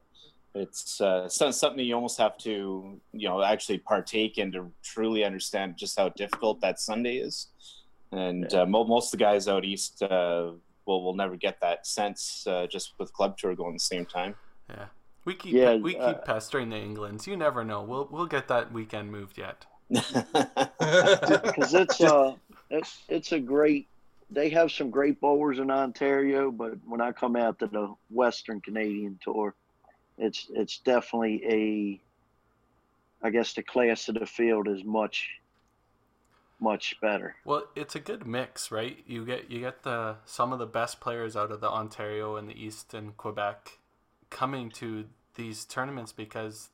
it's uh, something you almost have to you know actually partake in to truly understand just how difficult that Sunday is. And uh, most of the guys out east uh, will will never get that sense uh, just with club tour going at the same time. Yeah. We keep yeah, we keep uh, pestering the Englands. You never know. We'll we'll get that weekend moved yet. Because it's uh it's it's a great. They have some great bowlers in Ontario, but when I come out to the Western Canadian tour, it's it's definitely a. I guess the class of the field is much much better. Well, it's a good mix, right? You get you get the some of the best players out of the Ontario and the East and Quebec coming to these tournaments because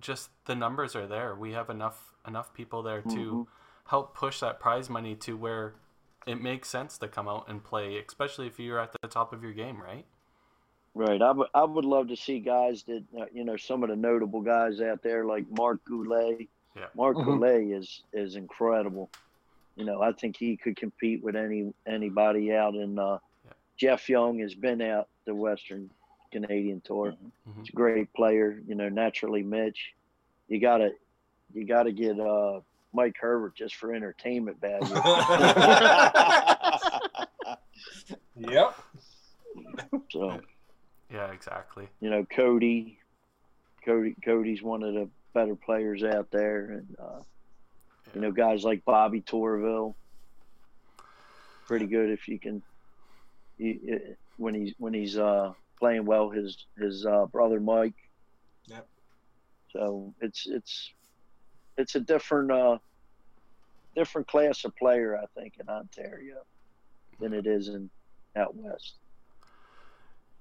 just the numbers are there. We have enough enough people there to mm-hmm. help push that prize money to where it makes sense to come out and play, especially if you're at the top of your game, right? Right. I, w- I would love to see guys that, uh, you know, some of the notable guys out there like Mark Goulet. Yeah. Mark mm-hmm. Goulet is, is incredible. You know, I think he could compete with any anybody out in. Uh, yeah. Jeff Young has been out the Western Canadian tour. Mm-hmm. He's a great player. You know, naturally, Mitch. You gotta, you gotta get uh, Mike Herbert just for entertainment value. yep. So. Yeah, exactly. You know, Cody. Cody. Cody's one of the better players out there, and uh, yeah. you know, guys like Bobby Torville. Pretty good if you can. He, when he's when he's uh, playing well. His his uh, brother Mike. Yep. So it's it's it's a different uh, different class of player, I think, in Ontario than it is in out west.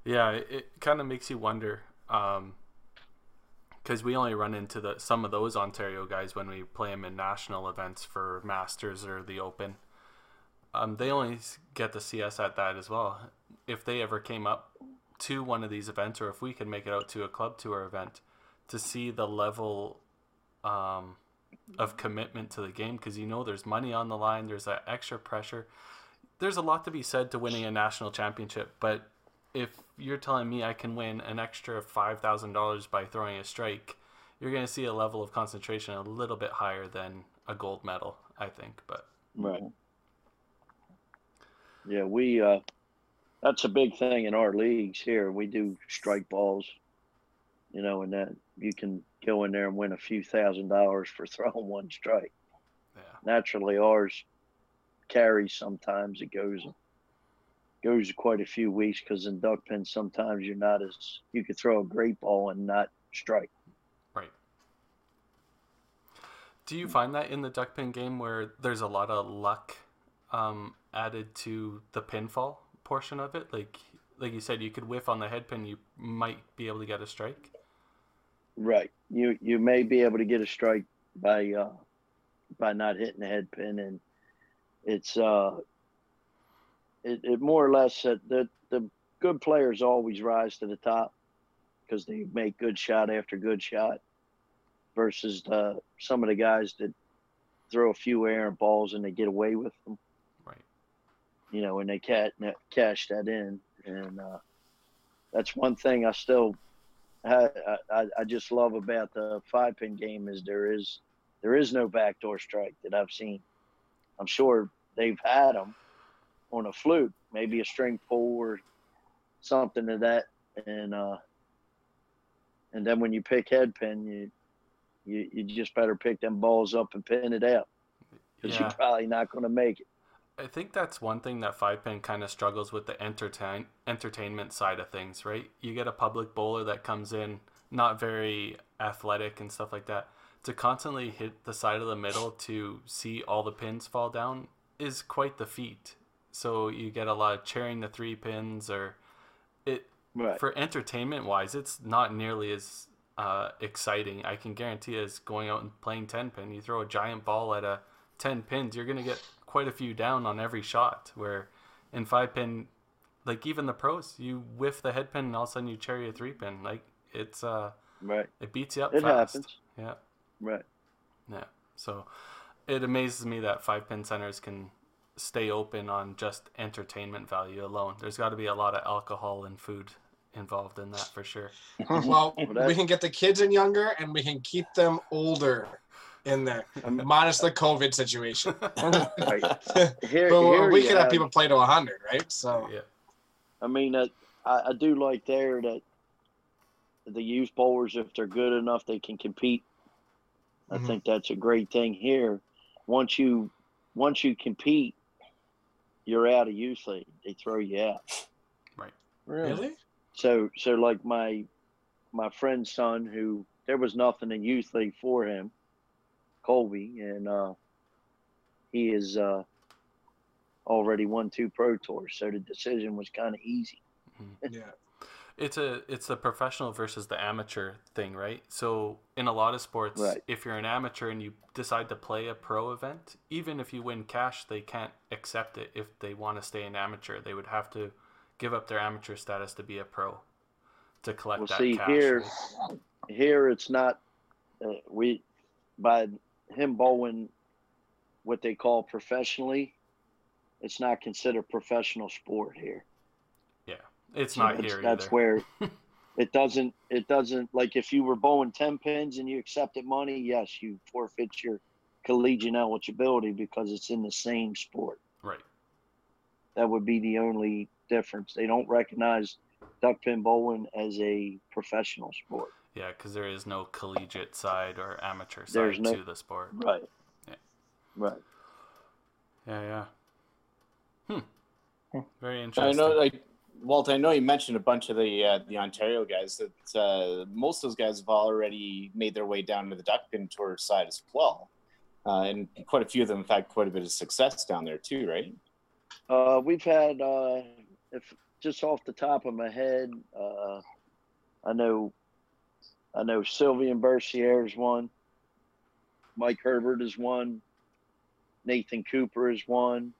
Yeah, it, it kind of makes you wonder, because we only run into the some of those Ontario guys when we play them in national events for Masters or the Open. Um, they only get to see us at that as well. If they ever came up to one of these events, or if we could make it out to a club tour event, to see the level um, of commitment to the game because you know there's money on the line, there's that extra pressure. There's a lot to be said to winning a national championship, but if you're telling me I can win an extra five thousand dollars by throwing a strike, you're going to see a level of concentration a little bit higher than a gold medal, I think. But right, yeah, we uh, that's a big thing in our leagues here. We do strike balls, you know, and that you can go in there and win a few thousand dollars for throwing one strike. Yeah. Naturally, ours carries sometimes. It goes goes quite a few weeks because in duck pins sometimes you're not as you could throw a great ball and not strike. Right. Do you find that in the duck pin game where there's a lot of luck um, added to the pinfall portion of it? Like like you said, you could whiff on the head pin, you might be able to get a strike. Right. You you may be able to get a strike by uh, by not hitting the head pin, and it's uh, it, it more or less uh, the the good players always rise to the top because they make good shot after good shot, versus the some of the guys that throw a few errant balls and they get away with them. Right. You know, and they cat cash that in, and uh, that's one thing I still I, I, I just love about the five pin game is there is there is no backdoor strike that I've seen. I'm sure they've had them on a fluke, maybe a string pull or something to that, and uh, and then when you pick head pin, you you you just better pick them balls up and pin it out because yeah. you're probably not going to make it. I think that's one thing that five pin kind of struggles with the entertain entertainment side of things, right? You get a public bowler that comes in not very athletic and stuff like that. To constantly hit the side of the middle to see all the pins fall down is quite the feat. So you get a lot of cheering the three pins or it right. for entertainment wise, it's not nearly as uh, exciting. I can guarantee as going out and playing ten pin. You throw a giant ball at a ten pins, you're gonna get quite a few down on every shot. Where in five pin, like even the pros, you whiff the head pin and all of a sudden you cherry a three pin. Like it's uh right. It beats you up. It fast. happens. Yeah. Right. Yeah. So it amazes me that five pin centers can stay open on just entertainment value alone. There's got to be a lot of alcohol and food involved in that for sure. well, we can get the kids in younger and we can keep them older in there, minus the COVID situation. Here, but here we can have, people play to 100, right? So, yeah. I mean, uh, I, I do like there that the youth bowlers, if they're good enough, they can compete. I mm-hmm. think that's a great thing here. Once you once you compete, you're out of youth league. They throw you out. Right. Really? So so like my my friend's son who there was nothing in youth league for him Colby, and uh, he has uh, already won two pro tours, so the decision was kind of easy. Mm-hmm. yeah. It's a it's the professional versus the amateur thing, right? So in a lot of sports, right. if you're an amateur and you decide to play a pro event, even if you win cash, they can't accept it if they want to stay an amateur. They would have to give up their amateur status to be a pro to collect well, that see, cash. Here, here it's not. Uh, we by him bowling what they call professionally, it's not considered professional sport here. Yeah, it's not here. That's either. where it doesn't. It doesn't like if you were bowling ten pins and you accepted money. Yes, you forfeit your collegiate eligibility because it's in the same sport. Right. That would be the only difference. They don't recognize duck pin bowling as a professional sport. Yeah, because there is no collegiate side or amateur side no, to the sport. Right. Yeah. Right. Yeah, yeah. Hmm. Very interesting. I know, like Walt. I know you mentioned a bunch of the uh, the Ontario guys. That uh, most of those guys have already made their way down to the duck pin tour side as well, uh, and quite a few of them have had quite a bit of success down there too, right? Uh, we've had, uh, if just off the top of my head, uh, I know I know Sylvain Bercier is one. Mike Herbert is one. Nathan Cooper is one.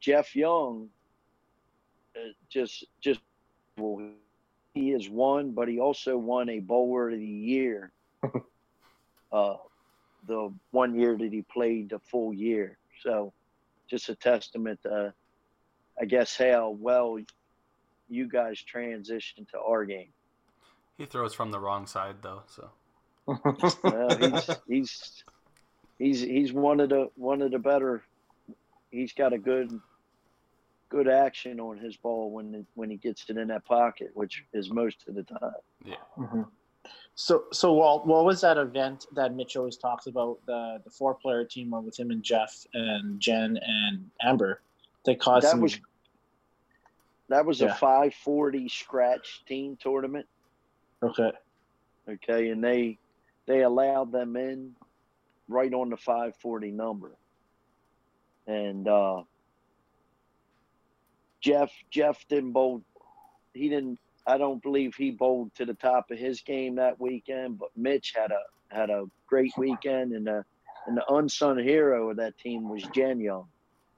Jeff Young, just just well, he has won, but he also won a bowler of the year. uh, the one year that he played the full year. So, just a testament to, I guess, how well you guys transitioned to our game. He throws from the wrong side though, so. well, he's he's he's he's one of the one of the better. He's got a good good action on his ball when when he gets it in that pocket, which is most of the time. Yeah. Mm-hmm. So, so Walt, what was that event that Mitch always talks about? The the four player team one with him and Jeff and Jen and Amber. They caused that some, was that was Yeah. a 540 scratch team tournament. okay. Okay, and they they allowed them in right on the 540 number. And uh Jeff Jeff didn't bowl he didn't I don't believe he bowled to the top of his game that weekend, but Mitch had a had a great weekend and the and the unsung hero of that team was Jen Young.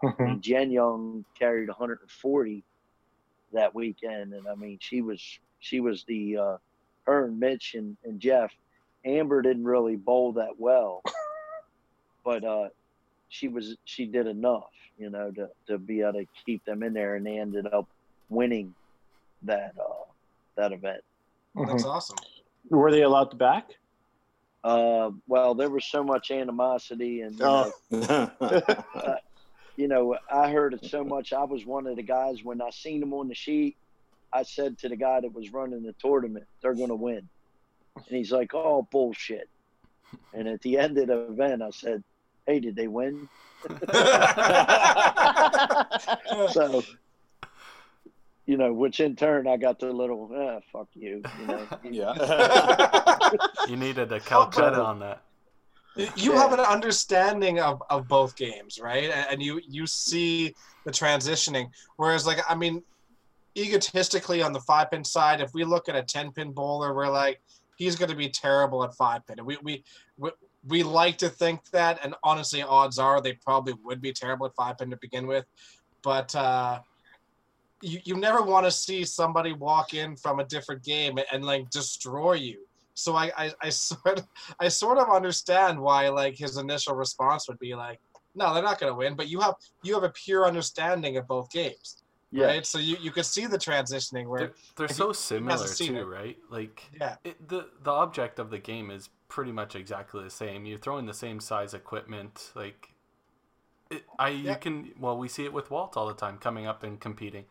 And Jen Young carried 140 that weekend, and I mean she was she was the uh, her and Mitch and, and Jeff. Amber didn't really bowl that well, but uh, she was she did enough, you know, to, to be able to keep them in there, and they ended up winning that uh, that event. That's awesome. Were they allowed to back? Uh, well, there was so much animosity, and you Oh. know, you know, I heard it so much. I was one of the guys when I seen them on the sheet. I said to the guy that was running the tournament, "They're going to win," and he's like, "Oh, bullshit." And at the end of the event, I said, "Hey, did they win?" So, you know, which in turn I got the little, ah, fuck you. You know, yeah. You needed a Calcutta on that. you have an understanding of, of both games, right? And, and you you see the transitioning. Whereas, like, I mean, egotistically on the five pin side, if we look at a ten pin bowler, we're like, he's going to be terrible at five pin. And we, we we we like to think that, and honestly, odds are they probably would be terrible at five pin to begin with. But uh, you you never want to see somebody walk in from a different game and, and like destroy you. So I, I I sort of I sort of understand why like his initial response would be like, no, they're not going to win. But you have you have a pure understanding of both games, yeah, right? So you, you could see the transitioning where They're, they're so similar too, it. right? Like yeah it, the the object of the game is pretty much exactly the same. You're throwing the same size equipment. Like, it, I Yeah. you can well we see it with Walt all the time coming up and competing.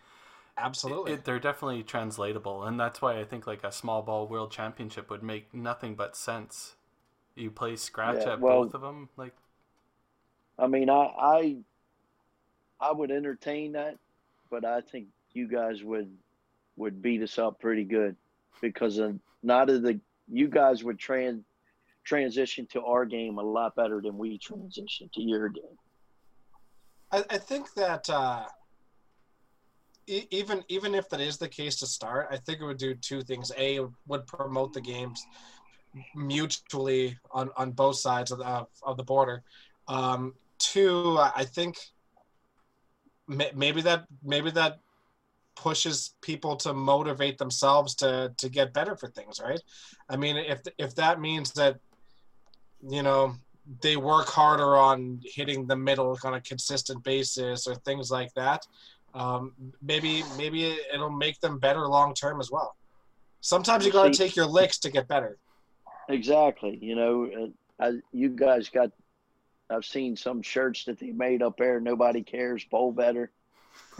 absolutely It, they're definitely translatable, and that's why I think like a small ball world championship would make nothing but sense. You play scratch Yeah, at well- both of them, like I mean, I, I I would entertain that, but I think you guys would would beat us up pretty good because of not of the you guys would trans transition to our game a lot better than we transition to your game. I, I think that uh, even even if that is the case to start, I think it would do two things. A would promote the games mutually on, on both sides of the, of, of the border. Um, two, I think maybe that maybe that pushes people to motivate themselves to to get better for things, right? I mean, if if that means that you know they work harder on hitting the middle on a consistent basis or things like that um, maybe maybe it'll make them better long term as well sometimes you got to take your licks to get better Exactly. You know, uh, I, you guys got. I've seen some shirts that they made up there. Nobody cares. Bowl better.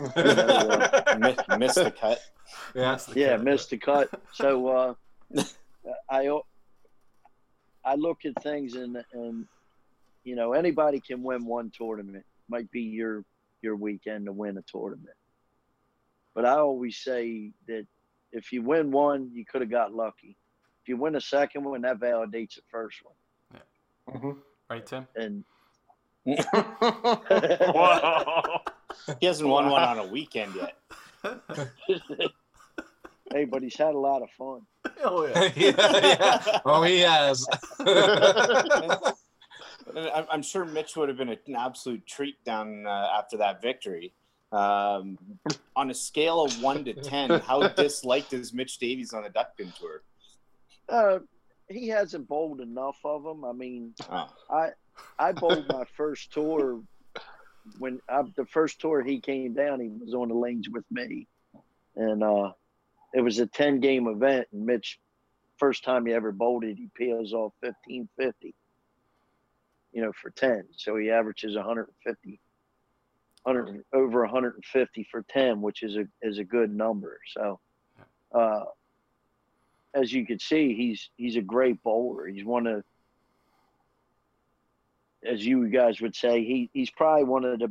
Mi- missed the cut. yeah that's the yeah, kid. missed the cut. So uh, I I look at things and and you know anybody can win one tournament. Might be your your weekend to win a tournament. But I always say that if you win one, you could have got lucky. If you win a second one, that validates the first one. Yeah. Mhm. right, Tim. And He hasn't won one on a weekend yet. hey, but he's had a lot of fun. oh yeah. yeah, yeah. oh he has I'm I'm sure Mitch would have been an absolute treat down uh, after that victory. Um, on a scale of one to ten, how disliked is Mitch Davies on the Duck Pin tour? Uh, he hasn't bowled enough of them. I mean, Oh. I I bowled my first tour when I, the first tour he came down. He was on the lanes with me, and uh, it was a ten game event. And Mitch, first time he ever bowled it, he peels off fifteen fifty. You know, for ten, so he averages 150, 100 over 150 for ten, which is a is a good number. So, uh, as you can see, he's he's a great bowler. He's one of as you guys would say, he, he's probably one of the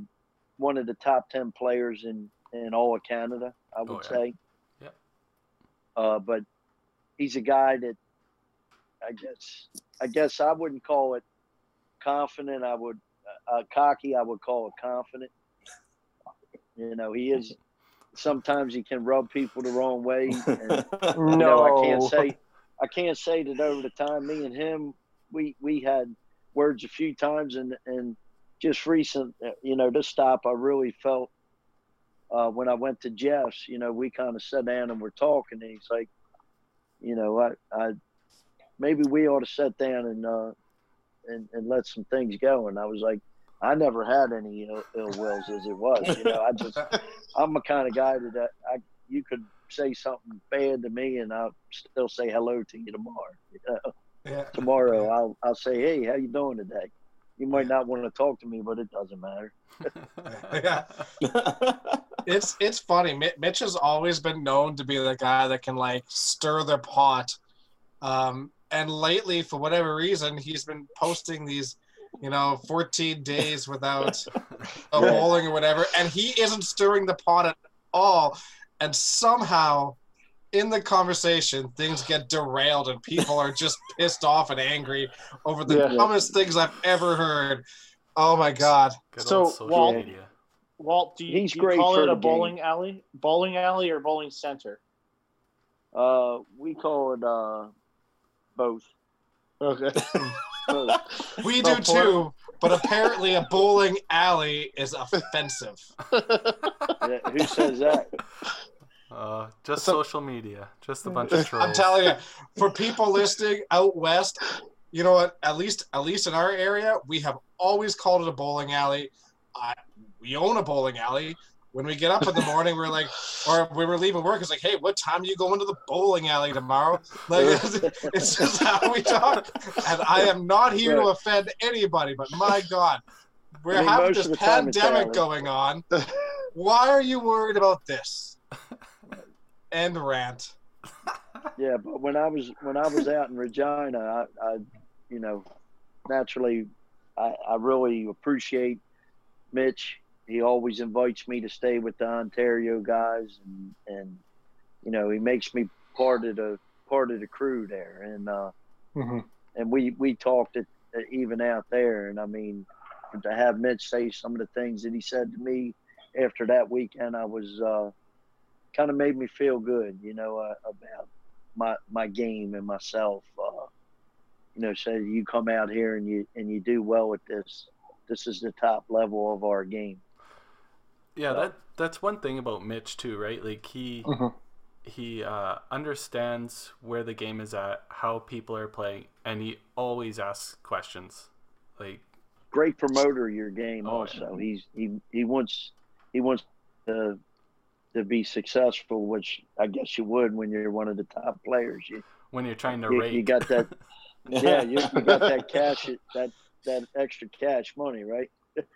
one of the top ten players in, in all of Canada, I would Oh, yeah. say. Uh, but he's a guy that I guess I guess I wouldn't call it confident. I would uh, cocky. I would call it confident. You know, he is. Sometimes he can rub people the wrong way, and No, you know, I can't say I can't say that over the time me and him we we had words a few times and and just recent uh, you know this stop I really felt uh, when I went to Jeff's you know we kind of sat down and we're talking and he's like you know I I maybe we ought to sit down and uh and and let some things go and I was like I never had any Ill, ill wills as it was you know I just I'm the kind of guy that I, I you could say something bad to me and I'll still say hello to you tomorrow. You know? Yeah. Tomorrow I'll I'll say, Hey, how you doing today? You might not want to talk to me, but it doesn't matter. Yeah. It's it's funny. Mitch has always been known to be the guy that can like stir the pot. Um, and lately, for whatever reason, he's been posting these, you know, 14 days without a Yeah. bowling or whatever, and he isn't stirring the pot at all. And somehow, in the conversation, things get derailed, and people are just pissed off and angry over the Yeah. dumbest things I've ever heard. Oh my god! Good So, Walt- media. Walt, do you, He's do you great call it a bowling alley, bowling alley, or bowling center? Uh, we call it uh, both. Okay. both. We do poor- too, but apparently a bowling alley is offensive. Yeah, who says that? Uh, just So- social media. Just a bunch of trolls. I'm telling you, for people listening out west, you know what? At least, at least in our area, we have always called it a bowling alley. I, we own a bowling alley. When we get up in the morning, we're like, or when we're leaving work, it's like, hey, what time do you go into the bowling alley tomorrow? Like, it's just how we talk. And I am not here to offend anybody, but my God, we're I mean, having this of the time it's pandemic going on. Why are you worried about this? End rant. Yeah, but when I was when I was out in Regina, I, I you know, naturally, I, I really appreciate Mitch. He always invites me to stay with the Ontario guys, and and you know, he makes me part of the part of the crew there, and uh, Mhm. and we we talked it even out there, and I mean, to have Mitch say some of the things that he said to me after that weekend, I was uh, kind of made me feel good, you know, uh, about my my game and myself. Uh, you know, say you come out here and you and you do well with this. This is the top level of our game. Yeah, that that's one thing about Mitch too, right? Like he Mhm. he uh, understands where the game is at, how people are playing, and he always asks questions. Like Great promoter your game. Oh, also, he's he he wants he wants to to be successful, which I guess you would when you're one of the top players. You when you're trying to You- rate, you got that- yeah, you, you got that cash that that extra cash money, right?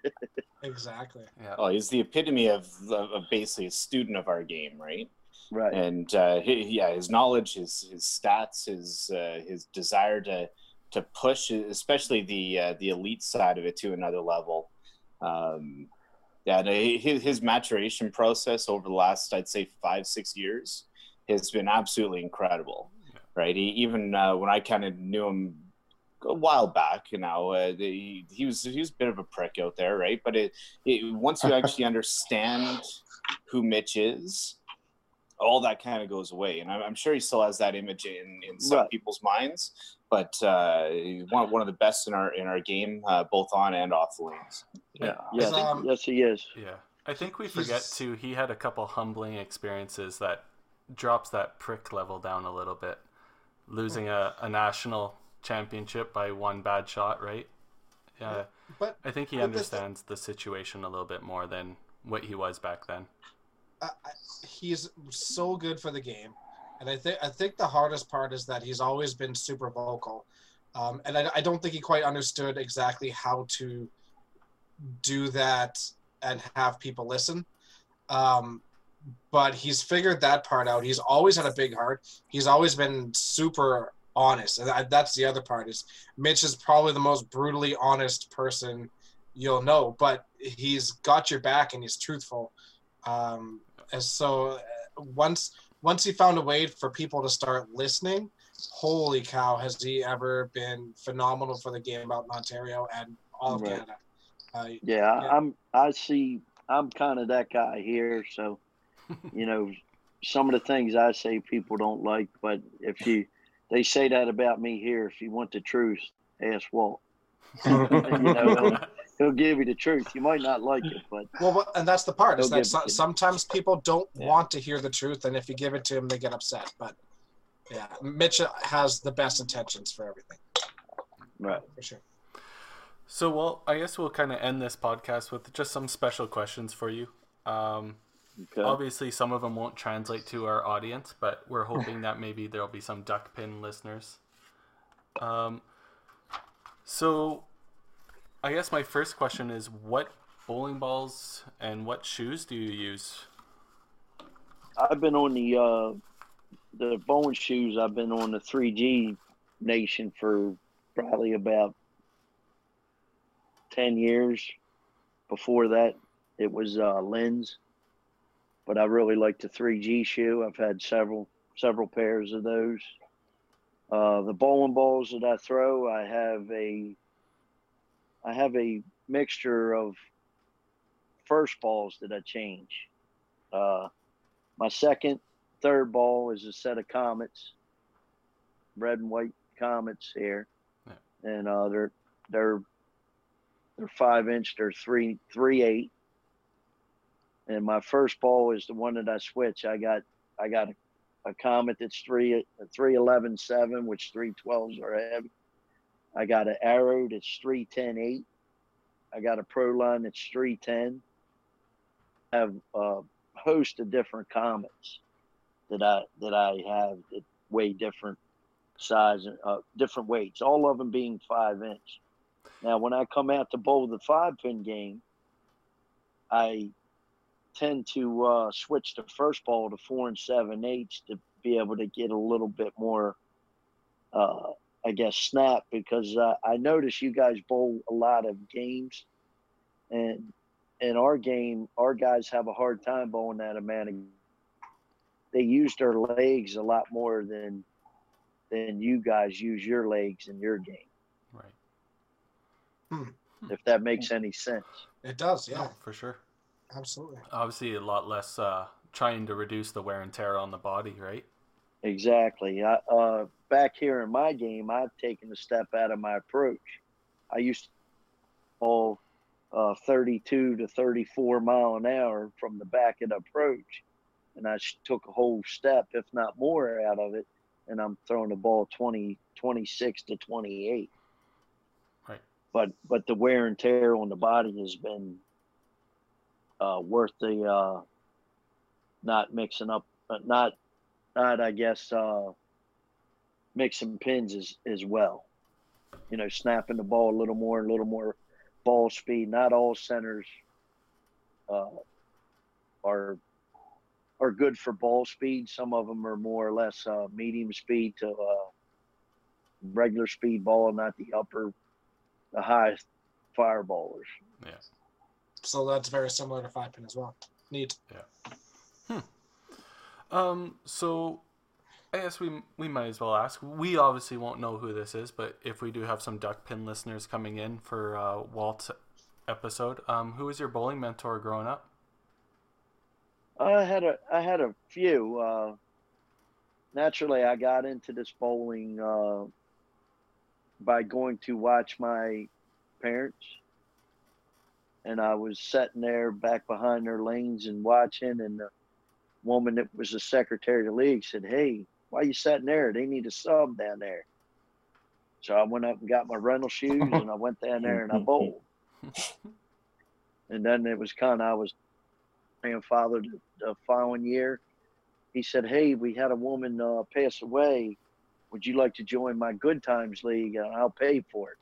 Exactly. yeah. oh, he's the epitome of, of, of basically a student of our game, right? Right. and uh, he, yeah, his knowledge, his his stats, his uh, his desire to to push, especially the uh, the elite side of it to another level. Um, yeah, his, his maturation process over the last, I'd say, five six years has been absolutely incredible. Right, he, even uh, when I kind of knew him a while back, you know, uh, the, he was he was a bit of a prick out there, right? But it, it once you actually understand who Mitch is, all that kind of goes away. And I'm, I'm sure he still has that image in, in some Right. people's minds. But uh, one, one of the best in our in our game, uh, both on and off the lanes. Yeah. Yes, Um, yes, he is. Yeah. I think we forget He's... too. He had a couple humbling experiences that drops that prick level down a little bit. Losing a, a national championship by one bad shot, right? Yeah, but I think he understands the, the situation a little bit more than what he was back then. Uh, he's so good for the game, and I think I think the hardest part is that he's always been super vocal, um, and I, I don't think he quite understood exactly how to do that and have people listen. Um, but he's figured that part out. He's always had a big heart. He's always been super honest, and that's the other part. Is Mitch is probably the most brutally honest person you'll know, but he's got your back and he's truthful. Um, and so uh, once once he found a way for people to start listening, holy cow, has he ever been phenomenal for the game out in Ontario and all of right. Canada. Uh, yeah, yeah, I'm. I see. I'm kind of that guy here, so you know, some of the things I say people don't like, but if you they say that about me here, if you want the truth, ask Walt. you know, he'll, he'll, give you the truth. You might not like it, but well, and that's the part is that so, sometimes people don't yeah. want to hear the truth, and if you give it to them, they get upset. But yeah, Mitch has the best intentions for everything. Right, for sure. So, well, I guess we'll kind of end this podcast with just some special questions for you. Um, okay. Obviously, some of them won't translate to our audience, but we're hoping that maybe there'll be some duck pin listeners. Um, so, I guess my first question is what bowling balls and what shoes do you use? I've been on the uh, the bowling shoes. I've been on the 3G Nation for probably about 10 years. Before that, it was uh, Linds, but I really like the 3G shoe. I've had several several pairs of those. Uh, the bowling balls that I throw, I have a I have a mixture of first balls that I change. Uh, my second, third ball is a set of comets, red and white comets here, yeah. and uh, they're they're they're five inch. They're three three eight. And my first ball is the one that I switch. I got I got a, a Comet that's three three eleven seven, which three twelves are heavy. I got an Arrow that's three ten eight. I got a Pro Line that's three ten. I have a host of different Comets that I that I have that weigh different size, uh, different weights. All of them being five inch. Now, when I come out to bowl the five pin game, I tend to uh, switch the first ball to four and seven eighths to be able to get a little bit more, uh, I guess, snap because uh, I notice you guys bowl a lot of games, and in our game, our guys have a hard time bowling that amount of. They use their legs a lot more than than you guys use your legs in your game. Hmm. If that makes any sense. It does, yeah. for sure. Absolutely. Obviously, a lot less uh, trying to reduce the wear and tear on the body, right? Exactly. I, uh, back here in my game, I've taken a step out of my approach. I used to bowl uh, 32 to 34 mile an hour from the back of the approach, and I took a whole step, if not more, out of it, and I'm throwing the ball 20, 26 to 28 but but the wear and tear on the body has been uh, worth the uh, not mixing up, uh, not not I guess uh, mixing pins as as well. You know, snapping the ball a little more, and a little more ball speed. Not all centers uh, are are good for ball speed. Some of them are more or less uh, medium speed to uh, regular speed ball, not the upper the highest fireballers. Yeah. So that's very similar to five pin as well. Neat. Yeah. Hmm. Um. So, I guess we we might as well ask. We obviously won't know who this is, but if we do have some duck pin listeners coming in for uh, Walt's episode, um, who was your bowling mentor growing up? I had a I had a few. Uh, naturally, I got into this bowling uh, by going to watch my parents. and I was sitting there back behind their lanes and watching, and the woman that was the secretary of the league said, "Hey, why are you sitting there? They need a sub down there." So I went up and got my rental shoes, and I went down there and I bowled. and then it was kind of I was grandfathered the following year. He said, "Hey, we had a woman uh, pass away. Would you like to join my Good Times League? And I'll pay for it."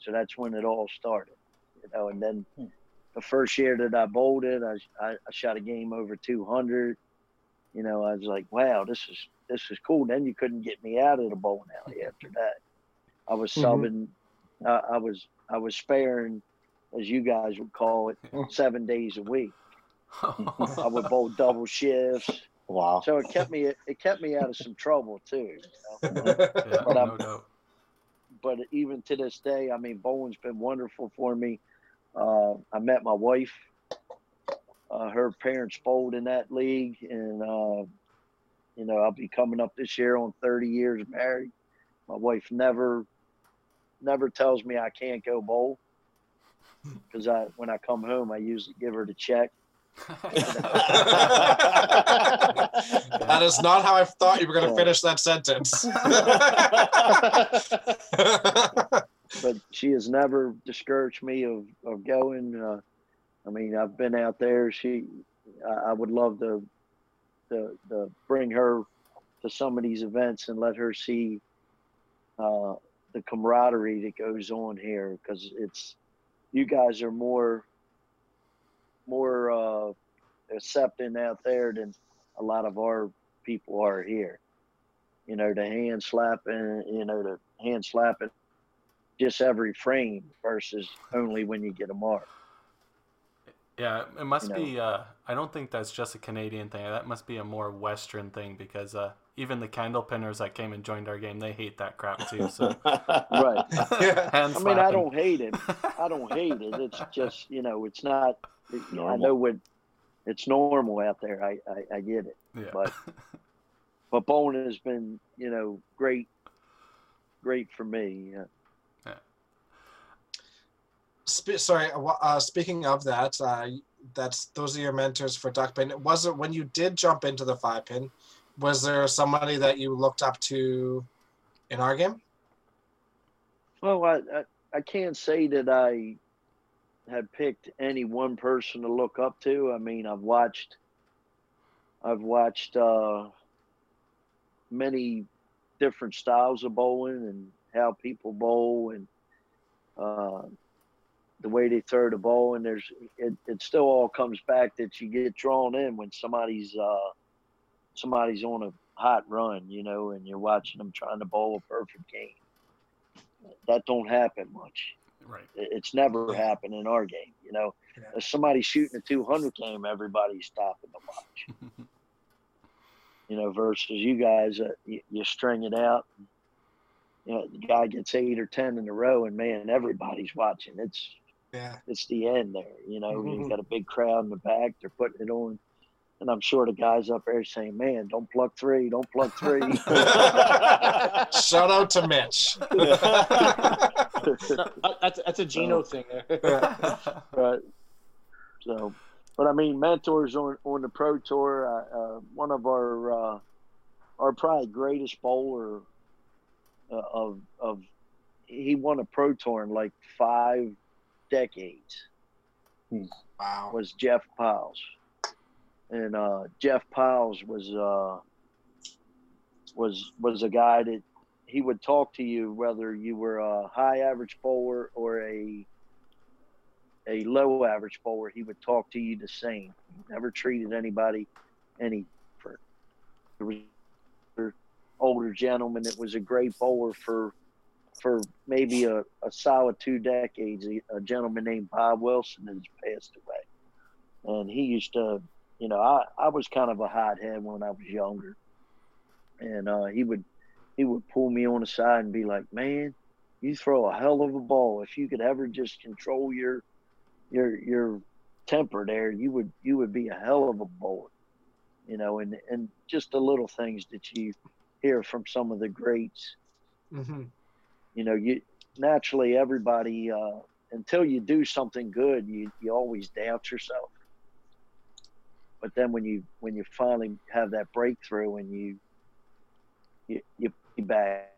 So that's when it all started, you know. And then hmm. the first year that I bowled it, I, I, I shot a game over 200. You know, I was like, "Wow, this is this is cool." Then you couldn't get me out of the bowling alley after that. I was mm-hmm. subbing. Mm-hmm. Uh, I was I was sparing, as you guys would call it, seven days a week. I would bowl double shifts. Wow. So it kept me it kept me out of some trouble too. You know? yeah, but, no doubt. but even to this day, I mean, bowling's been wonderful for me. Uh, I met my wife. Uh, her parents bowled in that league, and uh, you know I'll be coming up this year on 30 years married. My wife never never tells me I can't go bowl because I when I come home I usually give her the check that is not how I thought you were going to finish that sentence. but she has never discouraged me of, of going. Uh, I mean, I've been out there. She, I, would love to, to, to bring her to some of these events and let her see uh, the camaraderie that goes on here because it's you guys are more more uh, accepting out there than a lot of our people are here. You know, the hand slapping, you know, the hand slapping just every frame versus only when you get a mark. Yeah, it must you know? be. Uh, I don't think that's just a Canadian thing. That must be a more Western thing because uh, even the candle pinners that came and joined our game, they hate that crap too. So right. Yeah. I mean, I don't hate it. I don't hate it. It's just you know, it's not Normal. I know what it's normal out there. I, I, I get it. Yeah. But but bowling has been, you know, great great for me. Yeah. Sp- sorry, uh, uh, speaking of that, uh, that's those are your mentors for duck pin. Was it when you did jump into the five pin? Was there somebody that you looked up to in our game? Well, I, I, I can't say that I had picked any one person to look up to. I mean, I've watched, I've watched uh, many different styles of bowling and how people bowl and uh, the way they throw the ball. And there's, it, it still all comes back that you get drawn in when somebody's, uh, somebody's on a hot run, you know, and you're watching them trying to bowl a perfect game. That don't happen much. Right. It's never happened in our game. You know, yeah. if somebody's shooting a 200 game, everybody's stopping to watch. you know, versus you guys, uh, you, you, string it out. You know, the guy gets eight or 10 in a row, and man, everybody's watching. It's, yeah, it's the end there. You know, mm-hmm. you've got a big crowd in the back. They're putting it on. And I'm sure the guys up there saying, "Man, don't pluck three, don't pluck three. Shout out to Mitch. That's that's a Gino thing. right. So, but I mean, mentors on on the pro tour. Uh, uh, one of our uh, our probably greatest bowler uh, of of he won a pro tour in like five decades. Hmm. Wow. Was Jeff Piles and uh, Jeff Piles was uh, was was a guy that he would talk to you whether you were a high average bowler or a a low average bowler. He would talk to you the same. He never treated anybody any for. There was older gentleman that was a great bowler for for maybe a, a solid two decades. A, a gentleman named Bob Wilson has passed away, and he used to you know, I, I was kind of a hothead when I was younger, and uh, he would he would pull me on the side and be like, "Man, you throw a hell of a ball. If you could ever just control your your your temper there, you would you would be a hell of a bowler." You know, and and just the little things that you hear from some of the greats. Mm-hmm. You know, you naturally everybody uh, until you do something good, you you always doubt yourself. But then when you when you finally have that breakthrough and you you you be back,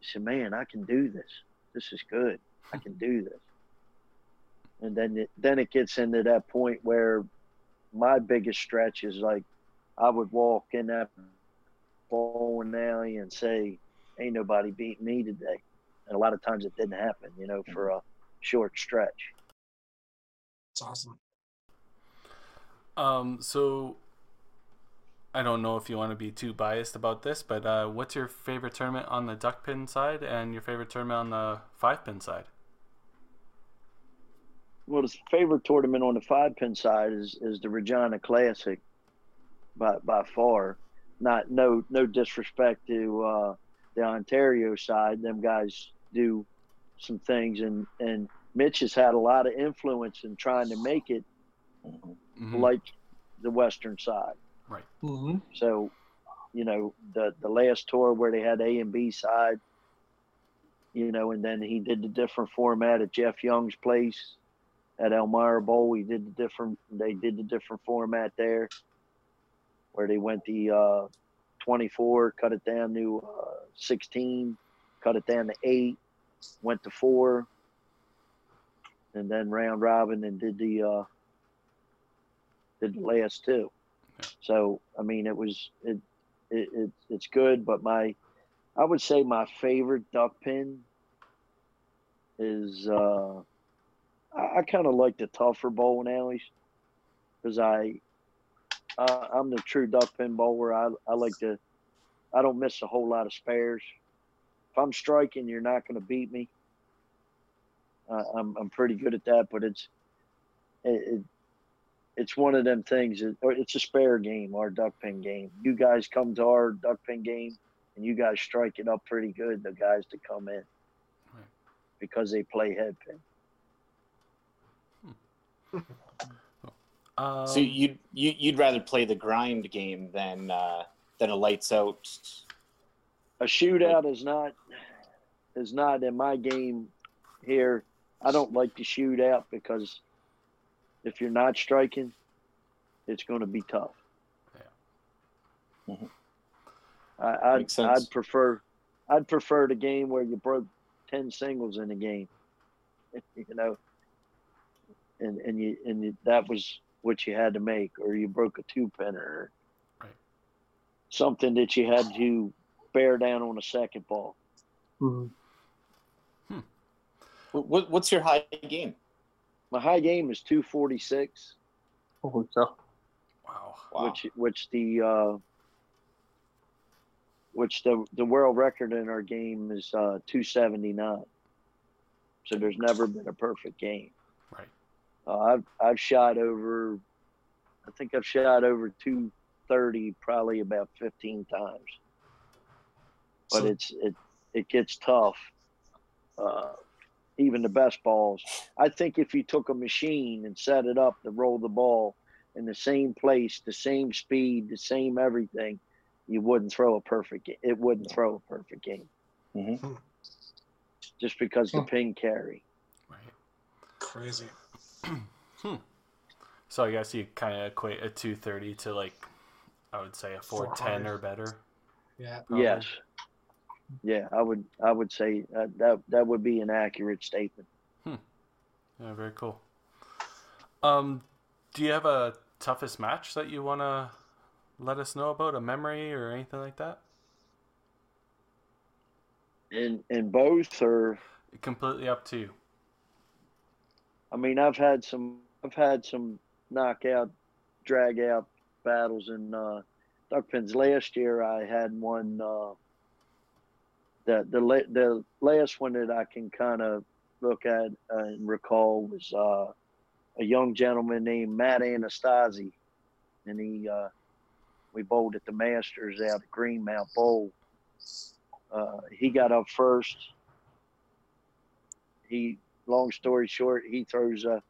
you say, "Man, I can do this. This is good. I can do this." And then it, then it gets into that point where my biggest stretch is like I would walk in that bowling alley and say, "Ain't nobody beat me today," and a lot of times it didn't happen. You know, for a short stretch. It's awesome. Um, so I don't know if you want to be too biased about this, but uh, what's your favorite tournament on the duck pin side and your favorite tournament on the five pin side? Well, the favorite tournament on the five pin side is is the Regina Classic, by by far. Not no no disrespect to uh, the Ontario side. Them guys do some things, and and Mitch has had a lot of influence in trying to make it mm-hmm. like the Western side. Right. Mm-hmm. So, you know, the the last tour where they had A and B side, you know, and then he did the different format at Jeff Young's place at Elmira Bowl. He did the different. They did the different format there, where they went the uh, 24, cut it down to uh, 16, cut it down to eight, went to four, and then round robin and did the uh, did the last two. Yeah. So I mean, it was it, it it it's good, but my I would say my favorite duck pin is uh, I, I kind of like the tougher bowling alleys because I uh, I'm the true duck pin bowler. I I like to I don't miss a whole lot of spares. If I'm striking, you're not going to beat me. Uh, I'm I'm pretty good at that, but it's it, it, it's one of them things. That, it's a spare game, our duck pin game. You guys come to our duck pin game, and you guys strike it up pretty good. The guys to come in right. because they play head pin. um, so you'd you, would you would rather play the grind game than uh, than a lights out. A shootout is not is not in my game here. I don't like to shoot out because if you're not striking, it's going to be tough. Yeah. Mm-hmm. I, I'd, I'd prefer I'd prefer the game where you broke ten singles in a game. you know, and and you and you, that was what you had to make, or you broke a two pinner, right. something that you had to bear down on a second ball. Mm-hmm. What, what's your high game? My high game is 246. Oh, so. Wow. Which which the uh, which the the world record in our game is uh, 279. So there's never been a perfect game. Right. Uh, I've I've shot over, I think I've shot over 230 probably about 15 times. But so, it's it it gets tough. Uh, even the best balls. I think if you took a machine and set it up to roll the ball in the same place, the same speed, the same everything, you wouldn't throw a perfect. It wouldn't throw a perfect game. Mm-hmm. Just because the pin carry. Right. Crazy. hmm. So I guess you kind of equate a 230 to like, I would say a 410 or better. Yeah. Probably. Yes. Yeah, I would I would say that that, that would be an accurate statement. Hmm. Yeah, very cool. Um, do you have a toughest match that you want to let us know about, a memory or anything like that? In in both or completely up to you. I mean, I've had some I've had some knockout, drag out battles in uh, duck pins. Last year, I had one. Uh, the the the last one that I can kind of look at and recall was uh, a young gentleman named Matt Anastasi, and he uh, we bowled at the Masters out at Greenmount Bowl. Uh, he got up first. He, long story short, he throws a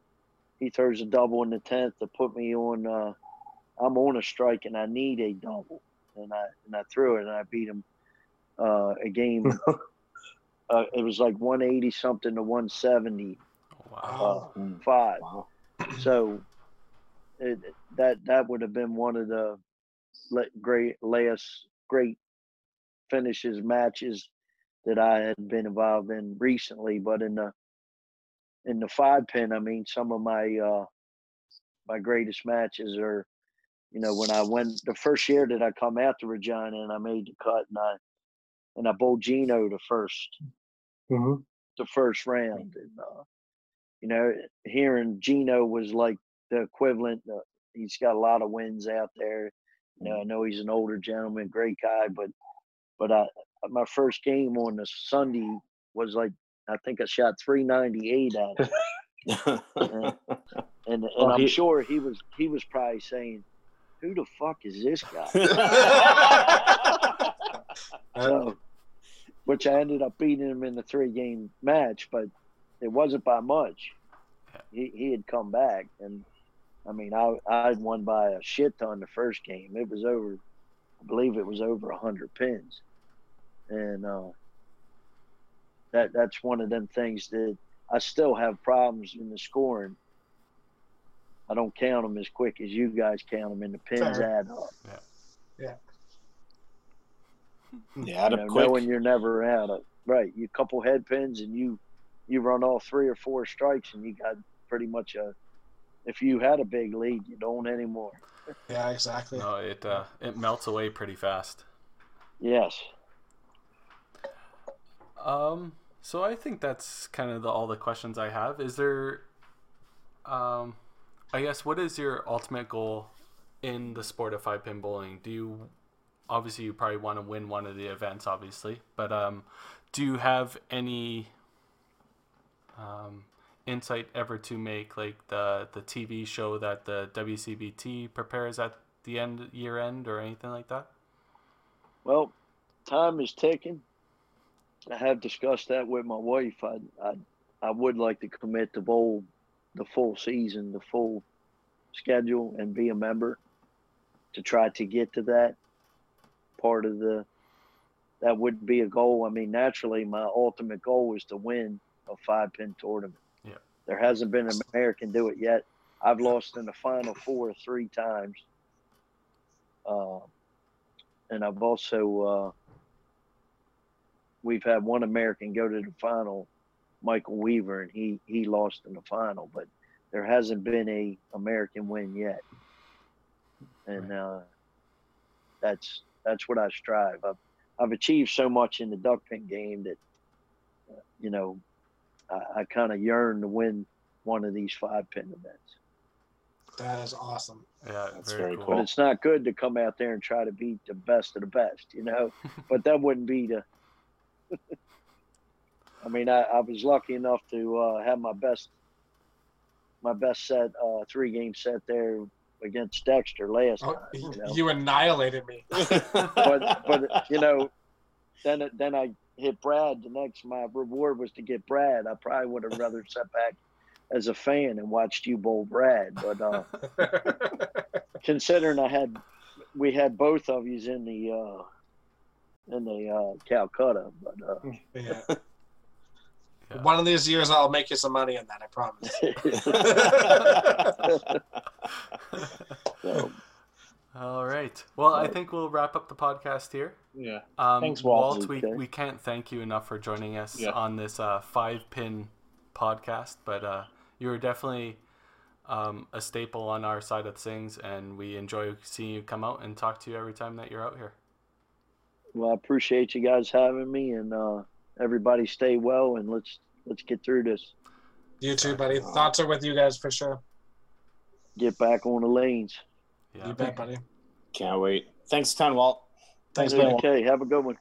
he throws a double in the tenth to put me on. Uh, I'm on a strike and I need a double, and I and I threw it and I beat him uh, a game. uh, it was like 180 something to 170. Oh, Wow. Uh, five. Wow. So it, that that would have been one of the great last great finishes matches that I had been involved in recently. But in the in the five pin, I mean, some of my uh, my greatest matches are, you know, when I went the first year that I come out to Regina and I made the cut and I and I bowled Gino the 1st mm-hmm. the first round, and uh, you know, hearing Gino was like the equivalent. Uh, he's got a lot of wins out there. You know, I know he's an older gentleman, great guy, but but I my first game on the Sunday was like I think I shot 398 at it. and and, and I'm he, sure he was he was probably saying, "Who the fuck is this guy?" so, which I ended up beating him in the three game match, but it wasn't by much. He he had come back, and I mean I I had won by a shit ton the first game. It was over, I believe it was over hundred pins, and uh, that that's one of them things that I still have problems in the scoring. I don't count them as quick as you guys count them, and the pins Fair. add up. Yeah. Yeah. Yeah, you know, knowing you're never out of right, you couple head pins and you you run all three or four strikes and you got pretty much a. If you had a big lead, you don't anymore. Yeah, exactly. No, it uh, it melts away pretty fast. Yes. Um. So I think that's kind of the, all the questions I have. Is there, um, I guess, what is your ultimate goal in the sport of five pin bowling? Do you, obviously, you probably want to win one of the events, obviously, but um, do you have any um, insight ever to make like the the TV show that the WCBT prepares at the end year end or anything like that? Well, time is ticking. I have discussed that with my wife. I, I, I would like to commit to bowl the full season, the full schedule, and be a member to try to get to that part of the. That would be a goal. I mean, naturally, my ultimate goal is to win a five pin tournament. Yeah. There hasn't been an American do it yet. I've lost in the final four three times. Uh, and I've also uh, we've had one American go to the final, Michael Weaver, and he he lost in the final, but there hasn't been a American win yet, and uh, that's that's what I strive. I've I've achieved so much in the duck pin game that uh, you know I, I kind of yearn to win one of these five pin events. That is awesome. Yeah, that's very, very cool. But it's not good to come out there and try to beat the best of the best, you know. but that wouldn't be the I mean, I, I, was lucky enough to uh, have my best my best set, uh, three game set there against Dexter last oh, time. You, know? you, annihilated me. but but you know, then then I hit Brad. The next my reward was to get Brad. I probably would have rather sat back as a fan and watched you bowl Brad. But uh, considering I had we had both of yous in the uh, in the uh, Calcutta. But uh, yeah. yeah. One of these years, I'll make you some money on that. I promise. So, All right. Well, I think we'll wrap up the podcast here. Yeah. Um, Thanks, Walt. Walt we, we can't thank you enough for joining us yeah. on this uh, five pin podcast, but uh, you were definitely um, a staple on our side of things, and we enjoy seeing you come out and talk to you every time that you're out here. Well, I appreciate you guys having me, and uh, everybody stay well, and let's let's get through this. You too, buddy. Thoughts are with you guys for sure. Get back on the lanes. Yeah. You bet, buddy. Can't wait. Thanks a ton, Walt. Thanks, man. Okay, have a good one.